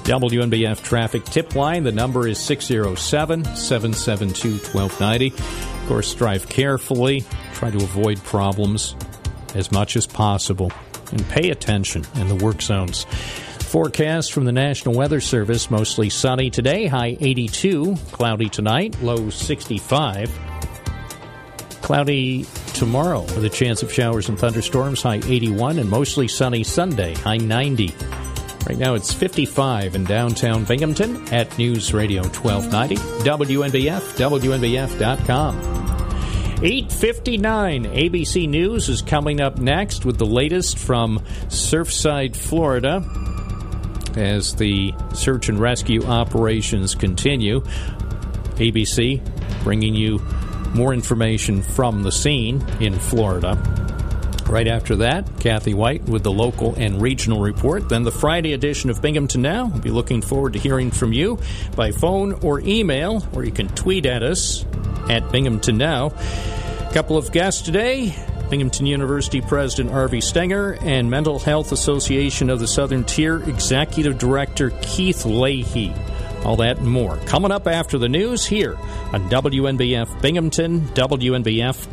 WNBF traffic tip line. The number is 607 772 1290. Of course, drive carefully, try to avoid problems as much as possible, and pay attention in the work zones. Forecast from the National Weather Service mostly sunny today, high 82, cloudy tonight, low 65. Cloudy tomorrow with a chance of showers and thunderstorms, high 81, and mostly sunny Sunday, high 90. Right now it's 55 in downtown Binghamton at News Radio 1290, WNBF, WNBF.com. 859 ABC News is coming up next with the latest from Surfside, Florida as the search and rescue operations continue. ABC bringing you more information from the scene in Florida. Right after that, Kathy Whyte with the local and regional report. Then the Friday edition of Binghamton Now. We'll be looking forward to hearing from you by phone or email, or you can tweet at us at Binghamton Now. A couple of guests today. Binghamton University President Harvey Stenger and Mental Health Association of the Southern Tier Executive Director Keith Leahy. All that and more coming up after the news here on WNBF Binghamton, WNBF.